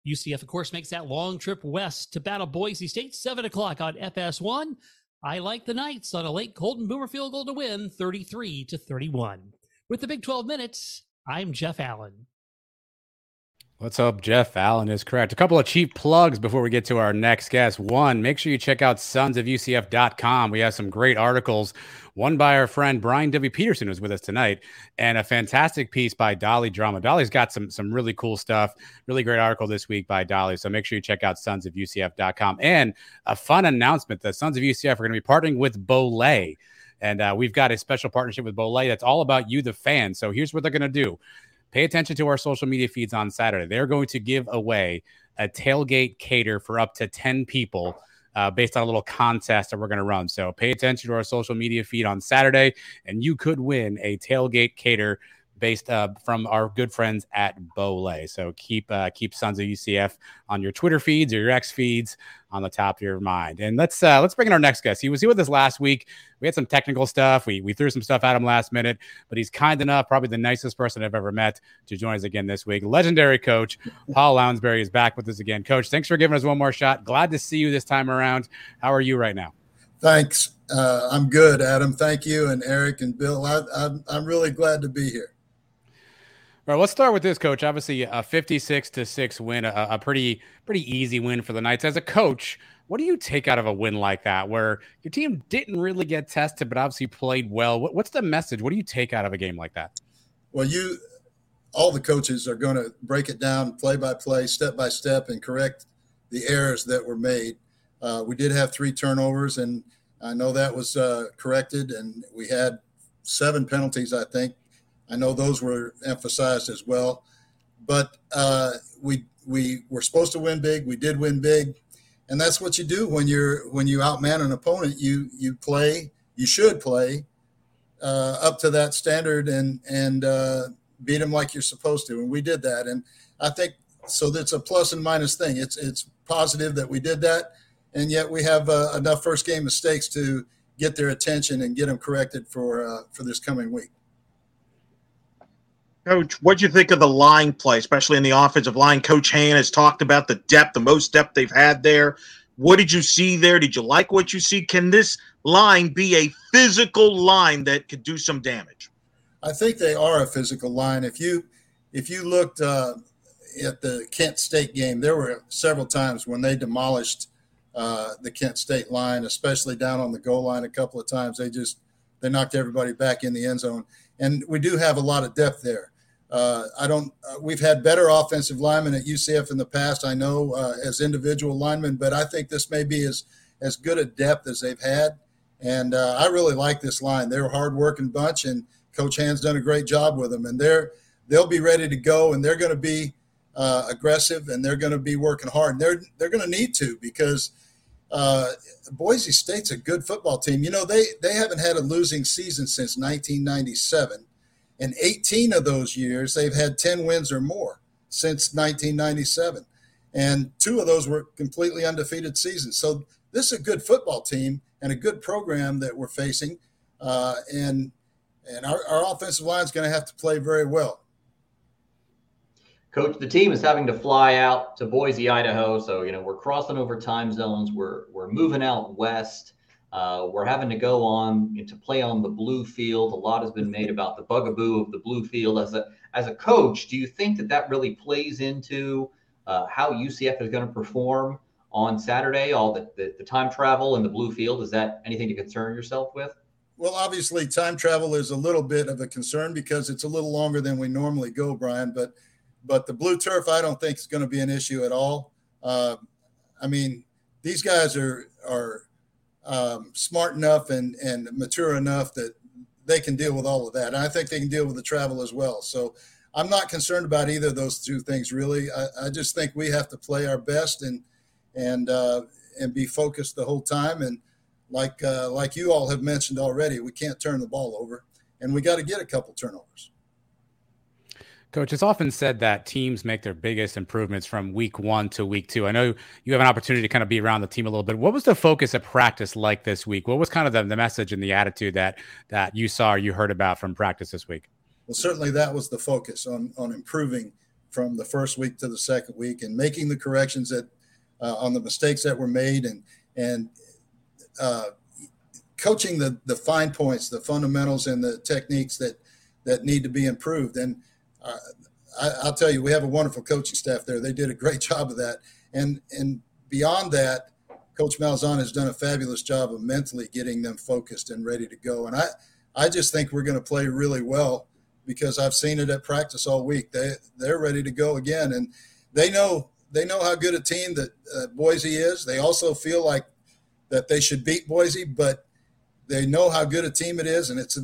UCF, of course, makes that long trip west to battle Boise State, 7 o'clock on FS1. I like the Knights on a late Colton Boomer field goal to win 33 to 31. With the Big 12 minutes, I'm Jeff Allen. Let's hope Jeff Allen is correct. A couple of cheap plugs before we get to our next guest. One, make sure you check out sonsofUCF.com. We have some great articles, one by our friend Brian W. Peterson, who's with us tonight, and a fantastic piece by Dolly Drama. Dolly's got some some really cool stuff. Really great article this week by Dolly. So make sure you check out sonsofUCF.com. And a fun announcement: the Sons of UCF are going to be partnering with Bolay. And uh, we've got a special partnership with Bolay that's all about you, the fan. So here's what they're going to do pay attention to our social media feeds on Saturday. They're going to give away a tailgate cater for up to 10 people. Uh, based on a little contest that we're going to run. So pay attention to our social media feed on Saturday, and you could win a tailgate cater based uh, from our good friends at Bolay. So keep uh, keep Sons of UCF on your Twitter feeds or your X feeds on the top of your mind. And let's uh, let's bring in our next guest. He was here with us last week. We had some technical stuff. We we threw some stuff at him last minute, but he's kind enough, probably the nicest person I've ever met, to join us again this week. Legendary coach *laughs* Paul Lounsberry is back with us again. Coach, thanks for giving us one more shot. Glad to see you this time around. How are you right now? Thanks. Uh, I'm good, Adam. Thank you, and Eric and Bill. I, I'm, I'm really glad to be here. All right, let's start with this, coach. Obviously, a 56 to 6 win, a, a, pretty pretty easy win for the Knights. As a coach, what do you take out of a win like that where your team didn't really get tested, but obviously played well? What, what's the message? What do you take out of a game like that? Well, you, all the coaches are going to break it down play by play, step by step, and correct the errors that were made. Uh, we did have three turnovers, and I know that was uh, corrected, and we had seven penalties, I think, I know those were emphasized as well, but uh, we we were supposed to win big. We did win big, and that's what you do when you're when you outman an opponent. You you play. You should play uh, up to that standard and and uh, beat them like you're supposed to. And we did that. And I think so. That's a plus and minus thing. It's it's positive that we did that, and yet we have uh, enough first game mistakes to get their attention and get them corrected for uh, for this coming week. Coach, what do you think of the line play, especially in the offensive line? Coach Han has talked about the depth, the most depth they've had there. What did you see there? Did you like what you see? Can this line be a physical line that could do some damage? I think they are a physical line. If you if you looked uh, at the Kent State game, there were several times when they demolished uh, the Kent State line, especially down on the goal line. A couple of times they just they knocked everybody back in the end zone, and we do have a lot of depth there. Uh, I don't. Uh, we've had better offensive linemen at UCF in the past. I know uh, as individual linemen, but I think this may be as as good a depth as they've had. And uh, I really like this line. They're a hardworking bunch, and Coach Han's done a great job with them. And they're they'll be ready to go, and they're going to be uh, aggressive, and they're going to be working hard. And they're they're going to need to because. Uh, Boise State's a good football team. You know, they they haven't had a losing season since 1997 in 18 of those years, they've had 10 wins or more since 1997. And two of those were completely undefeated seasons. So this is a good football team and a good program that we're facing. Uh, and and our, our offensive line is going to have to play very well. Coach, the team is having to fly out to Boise, Idaho. So, you know, we're crossing over time zones. We're, we're moving out west. Uh, we're having to go on to play on the blue field. A lot has been made about the bugaboo of the blue field. As a as a coach, do you think that that really plays into uh, how UCF is going to perform on Saturday? All the, the, the time travel and the blue field is that anything to concern yourself with? Well, obviously, time travel is a little bit of a concern because it's a little longer than we normally go, Brian. But but the blue turf, I don't think is going to be an issue at all. Uh, I mean, these guys are are um, smart enough and, and mature enough that they can deal with all of that. And I think they can deal with the travel as well. So I'm not concerned about either of those two things really. I, I just think we have to play our best and and uh, and be focused the whole time. And like uh, like you all have mentioned already, we can't turn the ball over, and we got to get a couple turnovers. Coach, it's often said that teams make their biggest improvements from week one to week two. I know you have an opportunity to kind of be around the team a little bit. What was the focus of practice like this week? What was kind of the, the message and the attitude that that you saw or you heard about from practice this week? Well, certainly that was the focus on on improving from the first week to the second week and making the corrections that uh, on the mistakes that were made and and uh, coaching the the fine points, the fundamentals, and the techniques that that need to be improved. And I, will tell you, we have a wonderful coaching staff there. They did a great *laughs* job of that. And and beyond that, Coach Malzahn has done a fabulous job of mentally getting them focused and ready to go. And I, I just think we're going to play really well because I've seen it at practice all week. They they're ready to go again, and they know they know how good a team that uh, Boise is. They also feel like that they should beat Boise, but they know how good a team it is, and it's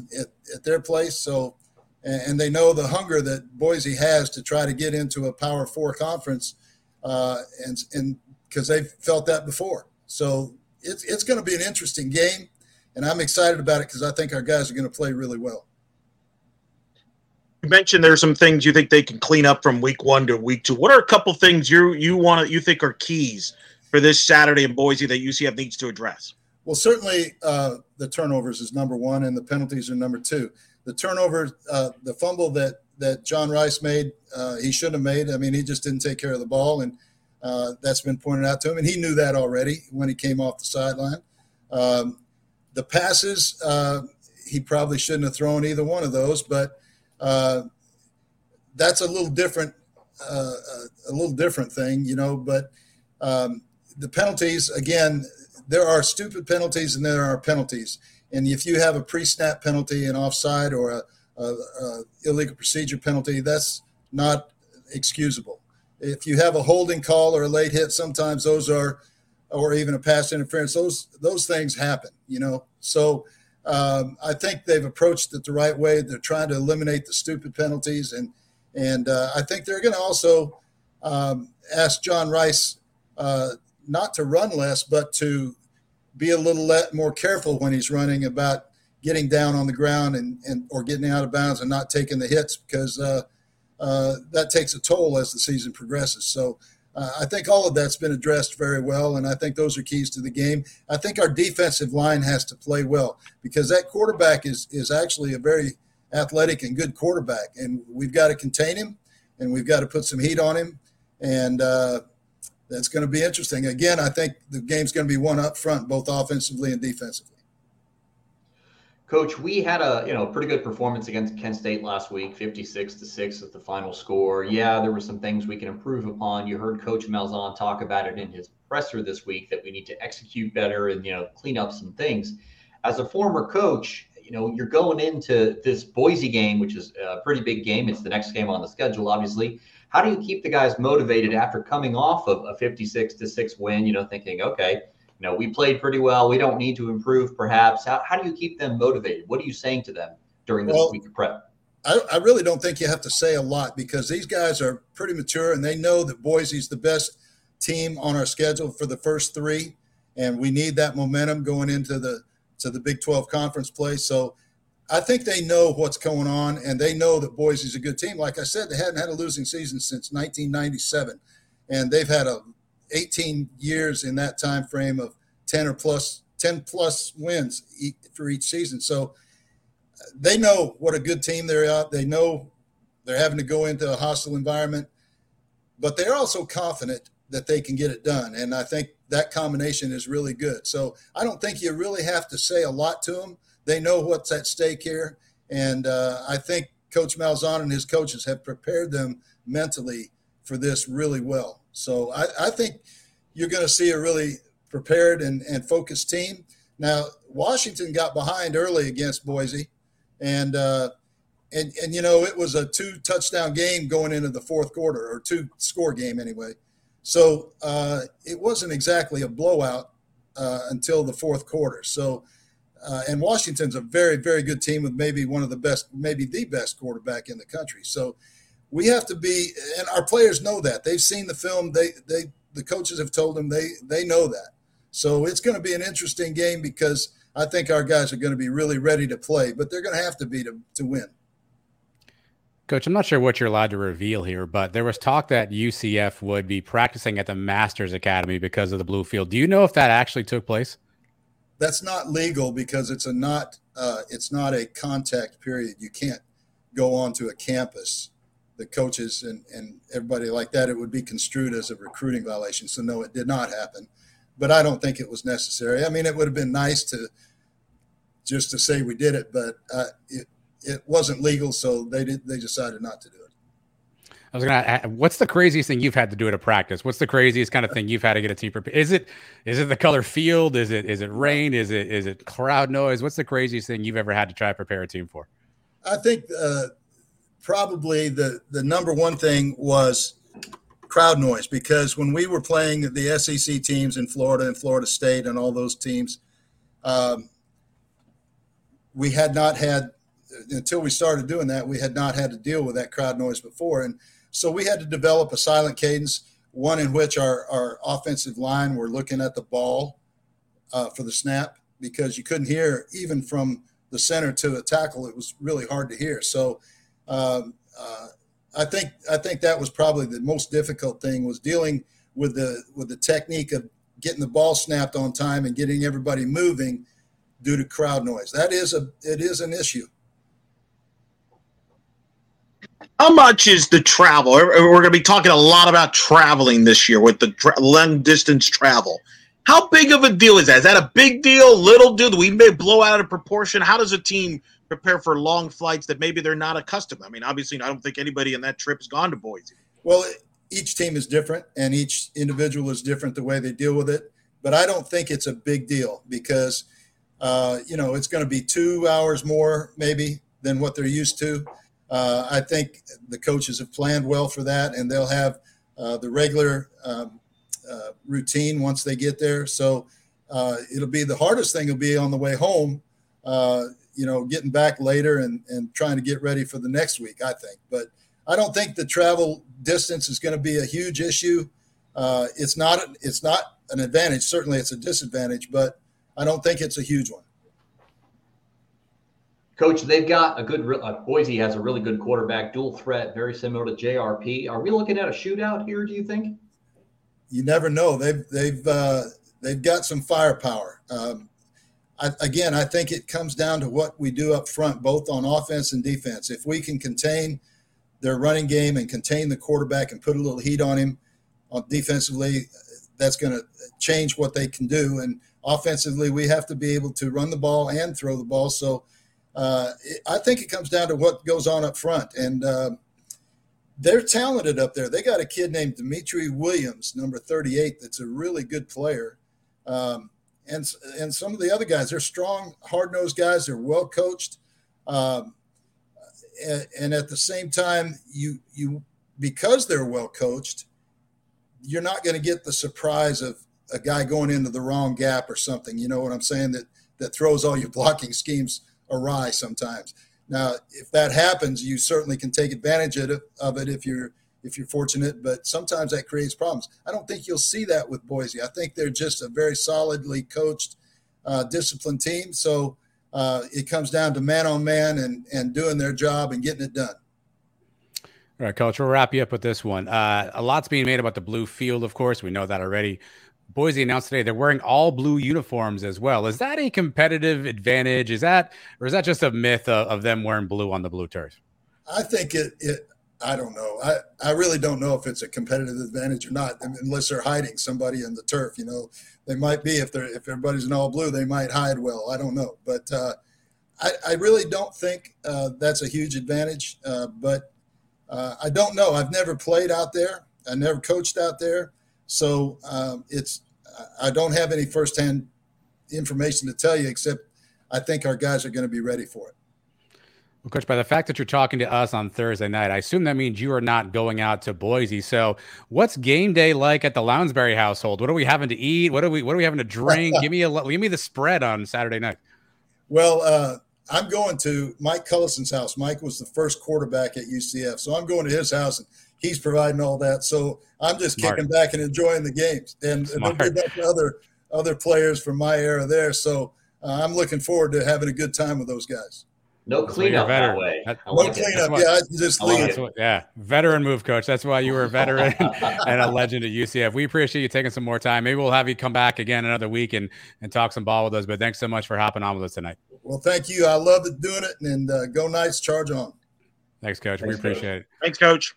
at their place. So and they know the hunger that Boise has to try to get into a Power Four conference. uh, and and because they've felt that before. So it's it's going to be an interesting game, and I'm excited about it because I think our guys are going to play really well. You mentioned there's some things you think they can clean up from week one to week two. What are a couple things you you want to you think are keys for this Saturday in Boise that UCF needs to address? Well, certainly uh, the turnovers is number one, and the penalties are number two. The turnover, uh, the fumble that that John Rhys made, uh, he shouldn't have made. I mean, he just didn't take care of the ball, and uh, that's been pointed out to him, and he knew that already when he came off the sideline. Um, the passes, uh, he probably shouldn't have thrown either one of those, but uh, that's a little different, uh, a little different thing, you know. But um, the penalties, again, there are stupid penalties and there are penalties. And if you have a pre-snap penalty, an offside, or a, a, a illegal procedure penalty, that's not excusable. If you have a holding call or a late hit, sometimes those are, or even a pass interference. Those those things happen, you know. So um, I think they've approached it the right way. They're trying to eliminate the stupid penalties, and and uh, I think they're going to also um, ask John Rhys uh, not to run less, but to be a little more careful when he's running about getting down on the ground and, and or getting out of bounds and not taking the hits because uh, uh, that takes a toll as the season progresses. So uh, I think all of that's been addressed very well, and I think those are keys to the game. I think our defensive line has to play well because that quarterback is is actually a very athletic and good quarterback, and we've got to contain him, and we've got to put some heat on him, and uh, that's going to be interesting. Again, I think the game's going to be one up front, both offensively and defensively. Coach, we had a you know pretty good performance against Kent State last week, 56 to 6 at the final score. Yeah, there were some things we can improve upon. You heard Coach Malzahn talk about it in his presser this week that we need to execute better and you know clean up some things. As a former coach, you know you're going into this Boise game, which is a pretty big game. It's the next game on the schedule, obviously. How do you keep the guys motivated after coming off of a 56 to 6 win, you know, thinking, okay, you know, we played pretty well. We don't need to improve perhaps. How, how do you keep them motivated? What are you saying to them during this well, week of prep? I, I really don't think you have to say a lot because these guys are pretty mature and they know that Boise's the best team on our schedule for the first three. And we need that momentum going into the to the Big 12 conference play. So I think they know what's going on, and they know that Boise's a good team. Like I said, they hadn't had a losing season since 1997, and they've had a 18 years in that time frame of 10 or plus 10 plus wins for each season. So they know what a good team they're at. They know they're having to go into a hostile environment, but they're also confident that they can get it done. And I think that combination is really good. So I don't think you really have to say a lot to them they know what's at stake here, and uh, I think Coach Malzahn and his coaches have prepared them mentally for this really well. So I, I think you're going to see a really prepared and, and focused team. Now Washington got behind early against Boise, and uh, and and you know it was a two touchdown game going into the fourth quarter or two score game anyway. So uh, it wasn't exactly a blowout uh, until the fourth quarter. So uh, and Washington's a very, very good team with maybe one of the best, maybe the best quarterback in the country. So we have to be, and our players know that. They've seen the film. They, they, the coaches have told them they, they know that. So it's going to be an interesting game because I think our guys are going to be really ready to play, but they're going to have to be to, to win. Coach, I'm not sure what you're allowed to reveal here, but there was talk that UCF would be practicing at the Masters Academy because of the blue field. Do you know if that actually took place? That's not legal because it's a not uh, it's not a contact period. You can't go onto a campus. The coaches and, and everybody like that, it would be construed as a recruiting violation. So no, it did not happen. But I don't think it was necessary. I mean, it would have been nice to just to say we did it, but uh, it it wasn't legal, so they did they decided not to do it. I was gonna. What's the craziest thing you've had to do at a practice? What's the craziest kind of thing you've had to get a team prepared? Is it is it the color field? Is it is it rain? Is it is it crowd noise? What's the craziest thing you've ever had to try to prepare a team for? I think uh, probably the the number one thing was crowd noise because when we were playing the SEC teams in Florida and Florida State and all those teams, um, we had not had until we started doing that, we had not had to deal with that crowd noise before and so we had to develop a silent cadence. one in which our, our offensive line were looking at the ball uh, for the snap because you couldn't hear even from the center to the tackle. It was really hard to hear. So um, uh, I think I think that was probably the most difficult thing was dealing with the with the technique of getting the ball snapped on time and getting everybody moving due to crowd noise. That is a it is an issue. How much is the travel? We're going to be talking a lot about traveling this year with the tra- long distance travel. How big of a deal is that? Is that a big deal, little deal? Do we may blow out of proportion? How does a team prepare for long flights that maybe they're not accustomed? I mean, obviously, I don't think anybody in that trip has gone to Boise. Well, each team is different and each individual is different the way they deal with it. But I don't think it's a big deal because, uh, you know, it's going to be two hours more maybe than what they're used to. Uh, I think the coaches have planned well for that, and they'll have uh, the regular um, uh, routine once they get there. So uh, it'll be the hardest thing will be on the way home, uh, you know, getting back later and, and trying to get ready for the next week, I think. But I don't think the travel distance is going to be a huge issue. Uh, it's not it's not an advantage. Certainly, it's a disadvantage, but I don't think it's a huge one. Coach, they've got a good. Uh, Boise has a really good quarterback, dual threat, very similar to JRP. Are we looking at a shootout here? Do you think? You never know. They've they've uh, they've got some firepower. Um, I, again, I think it comes down to what we do up front, both on offense and defense. If we can contain their running game and contain the quarterback and put a little heat on him, on defensively, that's going to change what they can do. And offensively, we have to be able to run the ball and throw the ball. So uh, I think it comes down to what goes on up front. And uh, they're talented up there. They got a kid named Dimitri Williams, number 38, that's a really good player. Um, and, and some of the other guys, they're strong, hard nosed guys. They're well coached. Um, and, and at the same time, you, you, because they're well coached, you're not going to get the surprise of a guy going into the wrong gap or something. You know what I'm saying? That, that throws all your blocking schemes awry sometimes. Now, if that happens, you certainly can take advantage of it, if you're if you're fortunate. But sometimes that creates problems. I don't think you'll see that with Boise. I think they're just a very solidly coached, uh, disciplined team. So uh, it comes down to man on man and and doing their job and getting it done. All right, coach, we'll wrap you up with this one. Uh, a lot's being made about the blue field, of course. We know that already. Boise announced today they're wearing all blue uniforms as well. Is that a competitive advantage? Is that, or is that just a myth of, of them wearing blue on the blue turf? I think it, it, I don't know. I, I really don't know if it's a competitive advantage or not, unless they're hiding somebody in the turf. You know, they might be if they're if everybody's in all blue, they might hide well. I don't know, but uh, I, I really don't think uh, that's a huge advantage. Uh, but uh, I don't know. I've never played out there. I never coached out there. So um, it's I don't have any firsthand information to tell you, except I think our guys are going to be ready for it. Well, Coach, by the fact that you're talking to us on Thursday night, I assume that means you are not going out to Boise. So, what's game day like at the Lounsberry household? What are we having to eat? What are we What are we having to drink? *laughs* give me a give me the spread on Saturday night. Well, uh, I'm going to Mike Cullison's house. Mike was the first quarterback at UCF, so I'm going to his house and he's providing all that. So I'm just Smart. kicking back and enjoying the games, and, and there'll be other other players from my era there. So uh, I'm looking forward to having a good time with those guys. No cleanup that way. That, no like cleanup. What, yeah, just leave. What, yeah, veteran move, coach. That's why you were a veteran *laughs* and a legend at UCF. We appreciate you taking some more time. Maybe we'll have you come back again another week and and talk some ball with us. But thanks so much for hopping on with us tonight. Well, thank you. I love doing it, and uh, go Knights, charge on. Thanks, coach. Thanks, we appreciate coach. it. Thanks, coach.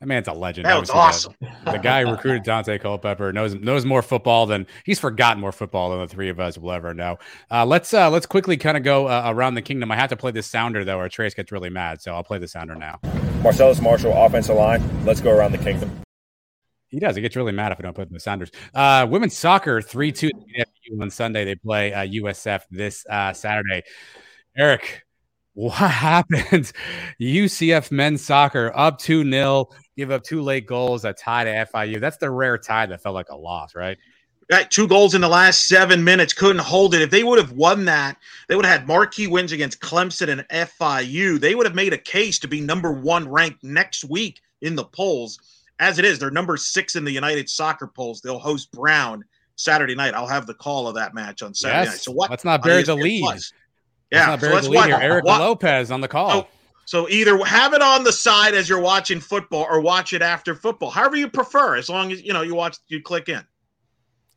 That man's a legend. That was awesome. The, the guy who recruited Daunte Culpepper knows knows more football than he's forgotten more football than the three of us will ever know. Uh, let's uh, let's quickly kind of go uh, around the kingdom. I have to play this sounder though, or Trace gets really mad. So I'll play the sounder now. Marcellus Marshall, offensive line. Let's go around the kingdom. He does. He gets really mad if I don't put in the Sounders. Uh, women's soccer three two on Sunday. They play USF uh, this uh, Saturday. Eric, what *laughs* happened? UCF men's soccer up 2 0, give up two late goals, a tie to FIU. That's the rare tie that felt like a loss, right? Two goals in the last seven minutes, couldn't hold it. If they would have won that, they would have had marquee wins against Clemson and FIU. They would have made a case to be number one ranked next week in the polls. As it is, they're number six in the United Soccer polls. They'll host Brown Saturday night. I'll have the call of that match on Saturday Yes. night. So what? Let's not bury the lead. Plus. Yeah, so bury let's the lead watch. here. Eric Lopez on the call. Oh, So either have it on the side as you're watching football, or watch it after football. However you prefer, as long as you know you watch, you click in.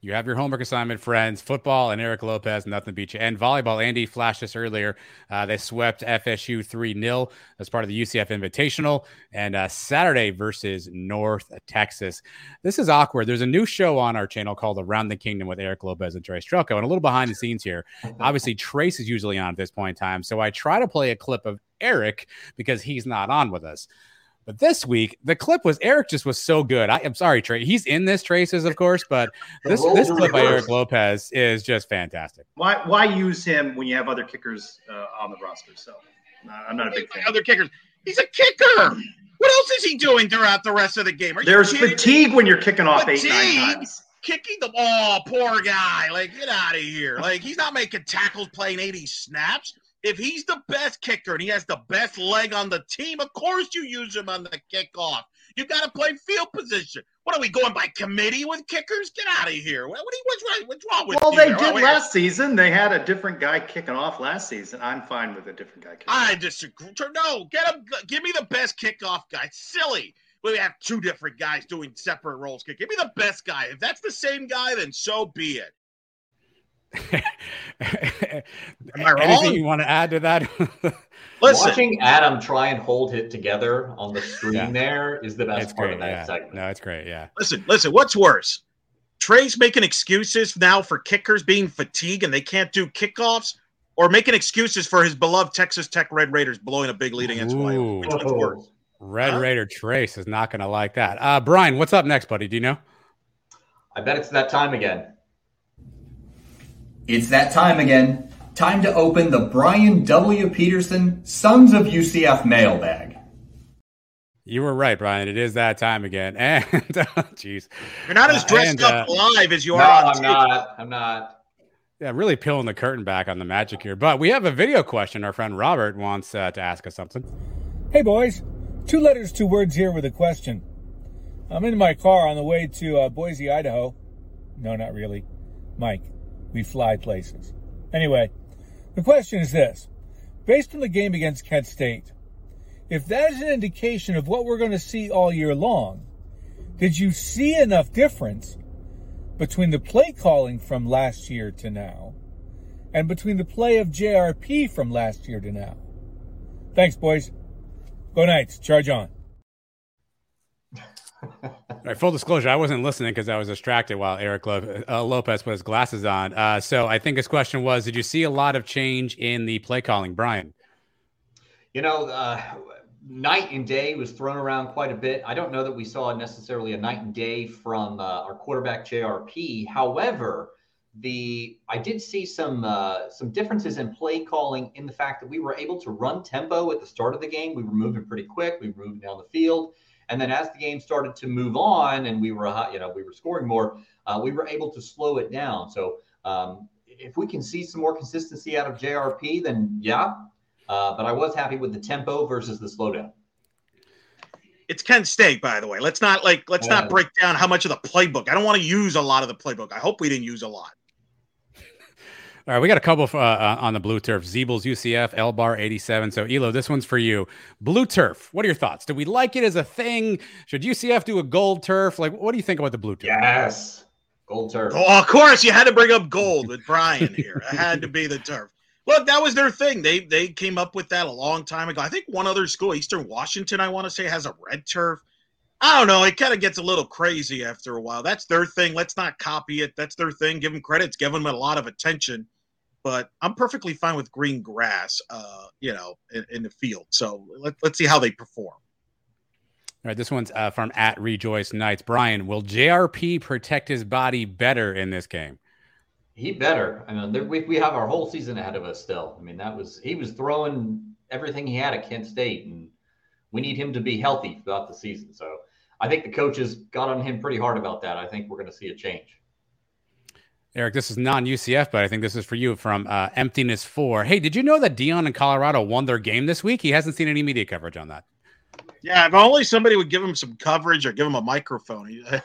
You have your homework assignment, friends. Football and Eric Lopez, nothing beat you. And volleyball, Andy flashed this earlier. Uh, they swept FSU 3 0 as part of the UCF Invitational. And uh, Saturday versus North Texas. This is awkward. There's a new show on our channel called Around the Kingdom with Eric Lopez and Trace Trylko. And a little behind the scenes here. Obviously, Trace is usually on at this point in time. So I try to play a clip of Eric because he's not on with us. But this week, the clip was Eric just was so good. I, am sorry, Trey. He's in this traces, of course, but this this are clip by. Eric Lopez is just fantastic. Why why use him when you have other kickers uh, on the roster? So uh, I'm not a big fan. Other kickers. He's a kicker. What else is he doing throughout the rest of the game? Are There's kidding me? fatigue when you're kicking off eight nine Fatigue? times. Kicking the ball, poor guy. Like, get out of here. Like he's not making tackles playing 80 snaps. If he's the best kicker and he has the best leg on the team, of course you use him on the kickoff. You got to play field position. What are we going by committee with kickers? Get out of here. What, what, what's, wrong, what's wrong with Well, you? they there? did last season. They had a different guy kicking off last season. I'm fine with a different guy. Kicking. I disagree. No, get him. Give me the best kickoff guy. Silly. We have two different guys doing separate roles. Give me the best guy. If that's the same guy, then so be it. Am I wrong? Anything you want to add to that? *laughs* Listen. Watching Adam try and hold it together on the screen Yeah. there is the best it's part great. of that Yeah. segment. No, it's great. Yeah. Listen, listen. What's worse? Trey's making excuses now for kickers being fatigued and they can't do kickoffs, or making excuses for his beloved Texas Tech Red Raiders blowing a big lead against Wyoming. Which one's worse? Red Huh? Raider Trace is not going to like that. Uh, Brian, what's up next, buddy? Do you know? I bet it's that time again. It's that time again. Time to open the Brian W. Peterson Sons of UCF mailbag. You were right, Brian. It is that time again. *laughs* And jeez, You're not as Uh, dressed and, up uh, live as you No, are on I'm tape. not. I'm not. Yeah, really peeling the curtain back on the magic here. But we have a video question. Our friend Robert wants uh, to ask us something. Hey, boys. Two letters, two words here with a question. I'm in my car on the way to uh, Boise, Idaho. No, not really. Mike, we fly places. Anyway, the question is this. Based on the game against Kent State, if that is an indication of what we're going to see all year long, did you see enough difference between the play calling from last year to now and between the play of JRP from last year to now? Thanks, boys. Go Knights. Charge on. *laughs* All right, full disclosure, I wasn't listening because I was distracted while Eric Lo- uh, Lopez put his glasses on. Uh, so I think his question was Did you see a lot of change in the play calling, Brian? You know, uh, night and day was thrown around quite a bit. I don't know that we saw necessarily a night and day from uh, our quarterback JRP. However, the I did see some uh, some differences in play calling in the fact that we were able to run tempo at the start of the game. We were moving pretty quick. We were moving down the field, and then as the game started to move on and we were uh, you know we were scoring more, uh, we were able to slow it down. So um, if we can see some more consistency out of JRP, then yeah. Uh, but I was happy with the tempo versus the slowdown. It's Kent State, by the way. Let's not like let's Yeah. not break down how much of the playbook. I don't want to use a lot of the playbook. I hope we didn't use a lot. All right, we got a couple uh, uh, on the blue turf. Zeebles UCF, L Bar 87. So, Elo, this one's for you. Blue turf, what are your thoughts? Do we like it as a thing? Should UCF do a gold turf? Like, what do you think about the blue turf? Yes. Gold turf. Oh, of course, you had to bring up gold with Brian here. It had to be the turf. Look, that was their thing. They they came up with that a long time ago. I think one other school, Eastern Washington, I want to say, has a red turf. I don't know. It kind of gets a little crazy after a while. That's their thing. Let's not copy it. That's their thing. Give them credit. Give them a lot of attention. But I'm perfectly fine with green grass, uh, you know, in, in the field. So let, let's see how they perform. All right, this one's uh, from at Rejoice Knights. Brian, will JRP protect his body better in this game? He better. I mean, there, we, we have our whole season ahead of us still. I mean, that was he was throwing everything he had at Kent State, and we need him to be healthy throughout the season. So I think the coaches got on him pretty hard about that. I think we're going to see a change. Eric, this is non UCF, but I think this is for you from uh, Emptiness 4. Hey, did you know that Deion in Colorado won their game this week? He hasn't seen any media coverage on that. Yeah, if only somebody would give him some coverage or give him a microphone. *laughs* yeah,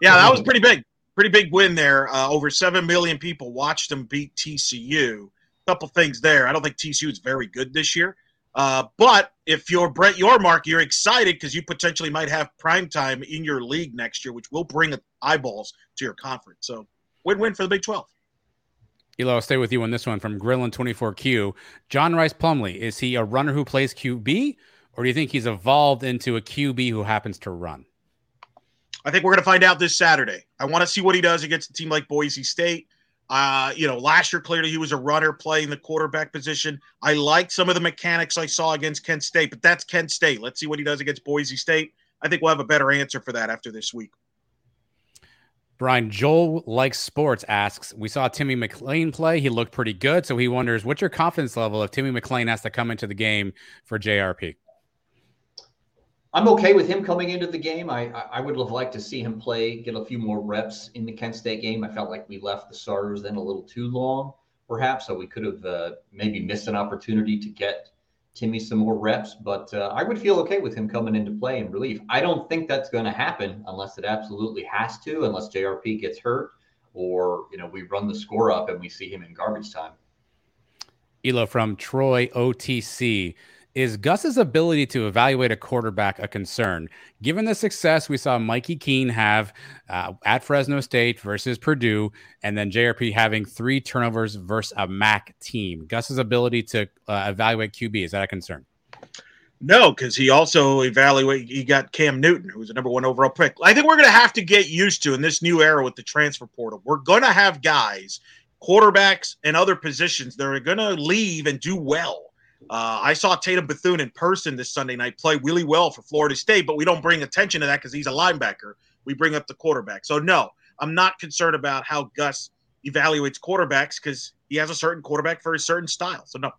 that *laughs* was pretty big. Pretty big win there. Uh, over 7 million people watched him beat TCU. A couple things there. I don't think TCU is very good this year. Uh, but if you're Brett Yormark, you're excited because you potentially might have prime time in your league next year, which will bring eyeballs to your conference. So win-win for the Big 12. Eli, I'll stay with you on this one from Grillin24Q. John Rhys Plumlee, is he a runner who plays QB, or do you think he's evolved into a QB who happens to run? I think we're going to find out this Saturday. I want to see what he does against a team like Boise State. Uh, you know, last year clearly he was a runner playing the quarterback position. I like some of the mechanics I saw against Kent State, but that's Kent State. Let's see what he does against Boise State. I think we'll have a better answer for that after this week. Brian Joel likes sports asks, we saw Timmy McClain play. He looked pretty good. So he wonders, what's your confidence level if Timmy McClain has to come into the game for JRP? I'm okay with him coming into the game. I I would have liked to see him play, get a few more reps in the Kent State game. I felt like we left the starters then a little too long, perhaps, so we could have uh, maybe missed an opportunity to get Timmy some more reps. But uh, I would feel okay with him coming into play in relief. I don't think that's going to happen unless it absolutely has to, unless JRP gets hurt or you know we run the score up and we see him in garbage time. Elo from Troy OTC. Is Gus's ability to evaluate a quarterback a concern? Given the success we saw Mikey Keene have uh, at Fresno State versus Purdue, and then JRP having three turnovers versus a MAC team, Gus's ability to uh, evaluate QB is that a concern? No, because he also evaluate. He got Cam Newton, who was the number one overall pick. I think we're going to have to get used to in this new era with the transfer portal. We're going to have guys, quarterbacks, and other positions that are going to leave and do well uh, I saw Tatum Bethune in person this Sunday night play really well for Florida State, but we don't bring attention to that because he's a linebacker. We bring up the quarterback. So, no, I'm not concerned about how Gus evaluates quarterbacks because he has a certain quarterback for a certain style. So, no.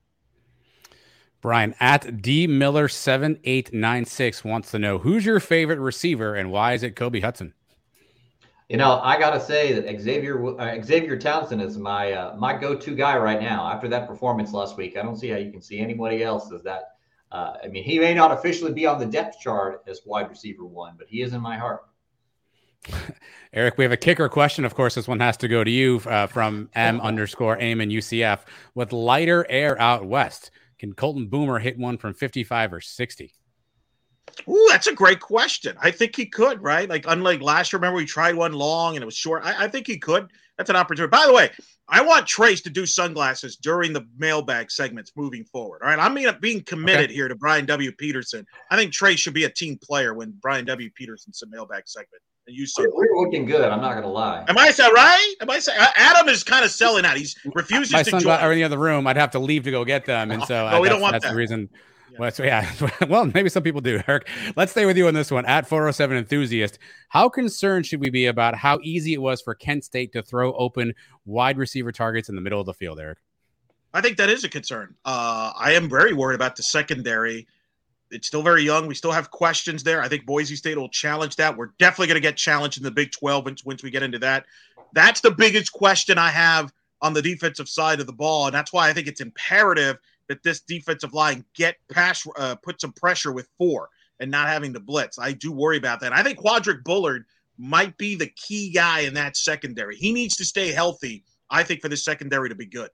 Brian at D Miller seven eight nine six wants to know who's your favorite receiver and why is it Kobe Hudson? You know, I gotta say that Xavier uh, Xavier Townsend is my uh, my go-to guy right now. After that performance last week, I don't see how you can see anybody else as that. Uh, I mean, he may not officially be on the depth chart as wide receiver one, but he is in my heart. *laughs* Eric, we have a kicker question. Of course, this one has to go to you uh, from M *laughs* underscore aim and UCF. With lighter air out west, can Colton Boomer hit one from 55 or 60? Ooh, that's a great question. I think he could, right? Like, unlike last year, remember we tried one long and it was short. I, I think he could. That's an opportunity. By the way, I want Trace to do sunglasses during the mailbag segments moving forward. All right. I'm mean, being committed okay. here to Brian W. Peterson. I think Trace should be a team player when Brian W. Peterson's a mailbag segment. And you so we're looking good. I'm not going to lie. Am I saying right? Am I saying uh, Adam is kind of selling out? He's refusing My to sunglasses are in the other room. I'd have to leave to go get them, and so *laughs* no, I, we uh, that's, don't want that's that. the reason. Well, yeah. *laughs* well, maybe some people do, Eric. Let's stay with you on this one. At 407 enthusiast, how concerned should we be about how easy it was for Kent State to throw open wide receiver targets in the middle of the field, Eric? I think that is a concern. Uh, I am very worried about the secondary. It's still very young. We still have questions there. I think Boise State will challenge that. We're definitely going to get challenged in the Big 12 once, once we get into that. That's the biggest question I have on the defensive side of the ball. And that's why I think it's imperative that this defensive line get pass, uh, put some pressure with four and not having to blitz. I do worry about that. I think Quadric Bullard might be the key guy in that secondary. He needs to stay healthy, I think, for the secondary to be good.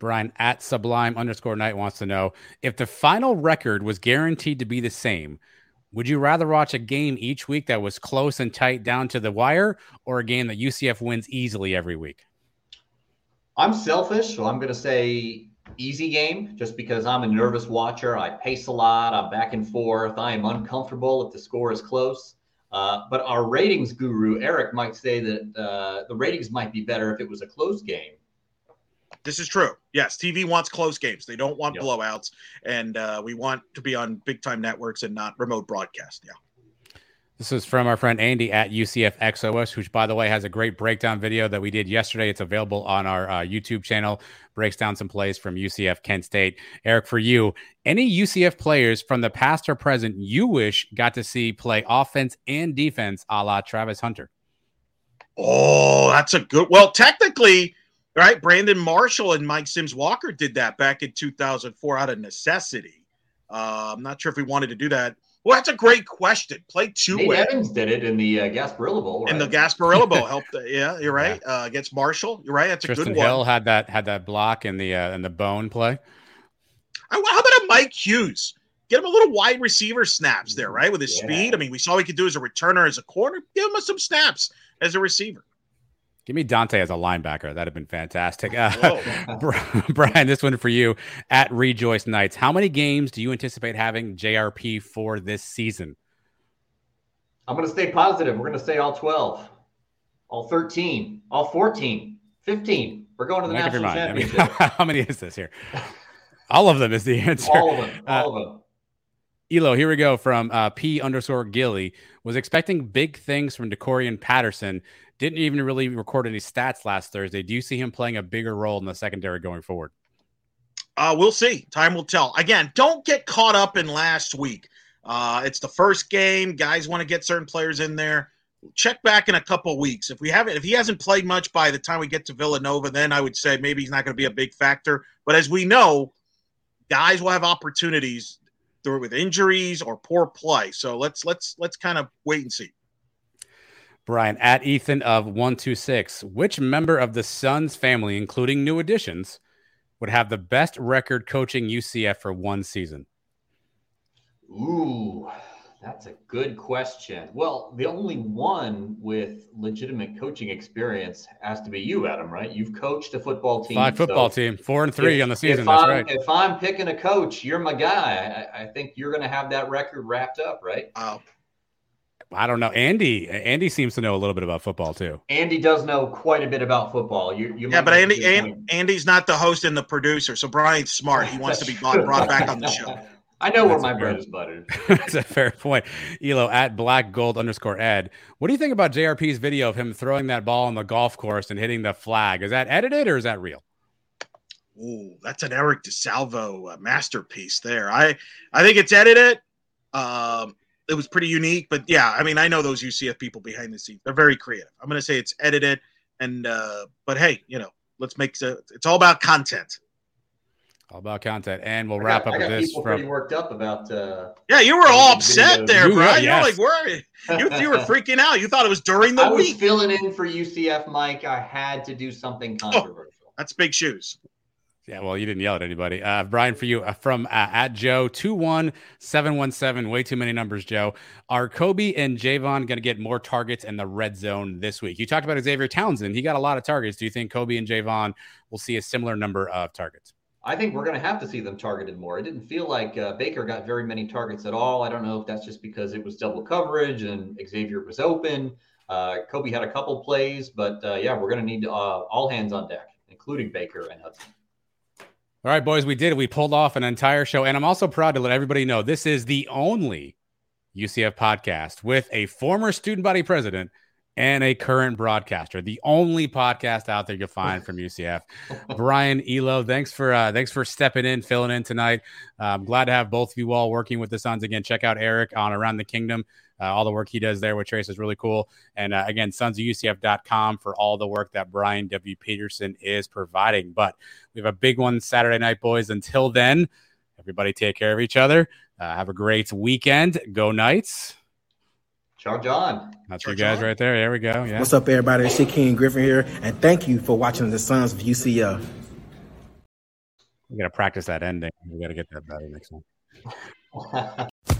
Brian at Sublime underscore Night wants to know if the final record was guaranteed to be the same. Would you rather watch a game each week that was close and tight down to the wire, or a game that UCF wins easily every week? I'm selfish, so I'm going to say easy game just because I'm a nervous watcher. I pace a lot. I'm back and forth. I am uncomfortable if the score is close. Uh, but our ratings guru, Eric, might say that uh, the ratings might be better if it was a close game. This is true. Yes, TV wants close games. They don't want yep. blowouts, and uh, we want to be on big time networks and not remote broadcast. Yeah. This is from our friend Andy at UCF XOS, which, by the way, has a great breakdown video that we did yesterday. It's available on our uh, YouTube channel, breaks down some plays from UCF Kent State. Eric, for you, any UCF players from the past or present you wish got to see play offense and defense a la Travis Hunter? Oh, that's a good. Well, technically, right? Brandon Marshall and Mike Sims Walker did that back in 2004 out of necessity. Uh, I'm not sure if we wanted to do that. Well, that's a great question. Play two Nate way. Evans did it in the uh, Gasparilla Bowl. Right? And the Gasparilla Bowl *laughs* helped. uh, Yeah, you're right. Uh, against Marshall, you're right. That's a good one. Hill had that had that block in the uh, in the bone play. I- How about a Mike Hughes? Get him a little wide receiver snaps there, right? With his Yeah. speed. I mean, we saw what he could do as a returner, as a corner. Give him some snaps as a receiver. Give me Daunte as a linebacker. That'd have been fantastic. Uh, *laughs* *laughs* Brian, this one for you at Rejoice Knights. How many games do you anticipate having JRP for this season? I'm going to stay positive. We're going to say all 12, all 13, all 14, 15. We're going to the Make up national mind. I mean, *laughs* how many is this here? All of them is the answer. all of them. Uh, of them. Elo, here we go from uh, P underscore Gilly. Was expecting big things from Decorian Patterson. Didn't even really record any stats last Thursday. Do you see him playing a bigger role in the secondary going forward? Uh, we'll see. Time will tell. Again, don't get caught up in last week. Uh, it's the first game. Guys want to get certain players in there. Check back in a couple weeks. If we haven't, if he hasn't played much by the time we get to Villanova, then I would say maybe he's not going to be a big factor. But as we know, guys will have opportunities through with injuries or poor play. So let's let's let's kind of wait and see. Brian at Ethan of one two six. Which member of the Sons family, including new additions, would have the best record coaching UCF for one season? Ooh, that's a good question. Well, the only one with legitimate coaching experience has to be you, Adam, right? You've coached a football team. Five football so team, four and three if- on the season. If That's I'm, right. If I'm picking a coach, you're my guy. I, I think you're going to have that record wrapped up, right? Oh, I don't know. Andy, Andy seems to know a little bit about football too. Andy does know quite a bit about football. You, you yeah, but Andy and. Andy's not the host and the producer, so Brian's smart. He wants to be brought, brought back on the show. *laughs* I know where That's my a bread is buttered. *laughs* That's a fair point. Elo at black gold underscore ed. What do you think about JRP's video of him throwing that ball on the golf course and hitting the flag? Is that edited or is that real? Ooh, that's an Eric DeSalvo uh, masterpiece there. I I think it's edited. Um, it was pretty unique, but yeah, I mean, I know those UCF people behind the scenes. They're very creative. I'm going to say it's edited, and uh, but hey, you know, let's make the, it's all about content. All about content. And we'll I wrap got, up I with got this people from pretty worked up about. Uh, Yeah, you were all upset videos. there, You were, yes. You're like, where? You, you were freaking out. You thought it was during the I was week. filling in for UCF, Mike. I had to do something controversial. That's big shoes. Yeah, well, you didn't yell at anybody. Uh, Brian, for you uh, from uh, at Joe two one seven one seven. Way too many numbers, Joe. Are Kobe and Javon going to get more targets in the red zone this week? You talked about Xavier Townsend. He got a lot of targets. Do you think Kobe and Javon will see a similar number of targets? I think we're going to have to see them targeted more. It didn't feel like uh, Baker got very many targets at all. I don't know if that's just because it was double coverage and Xavier was open. Uh, Kobe had a couple plays, but uh, yeah, we're going to need uh, all hands on deck, including Baker and Hudson. All right, boys, we did it. We pulled off an entire show. And I'm also proud to let everybody know this is the only UCF podcast with a former student body president and a current broadcaster. The only podcast out there you'll find from UCF. *laughs* Brian Elo, thanks for uh, thanks for stepping in, filling in tonight. Uh, I'm glad to have both of you all working with the Sons again. Check out Eric on Around the Kingdom. Uh, all the work he does there with Trace is really cool. And uh, again, sonsofUCF.com for all the work that Brian W. Peterson is providing. But we have a big one Saturday night, boys. Until then, everybody take care of each other. Uh, have a great weekend. Go Knights. Ciao, John. That's you guys right there. There we go. Yeah. What's up, everybody? It's King Griffin here, and thank you for watching the Sons of UCF. We got to practice that ending. We got to get that better next time. *laughs*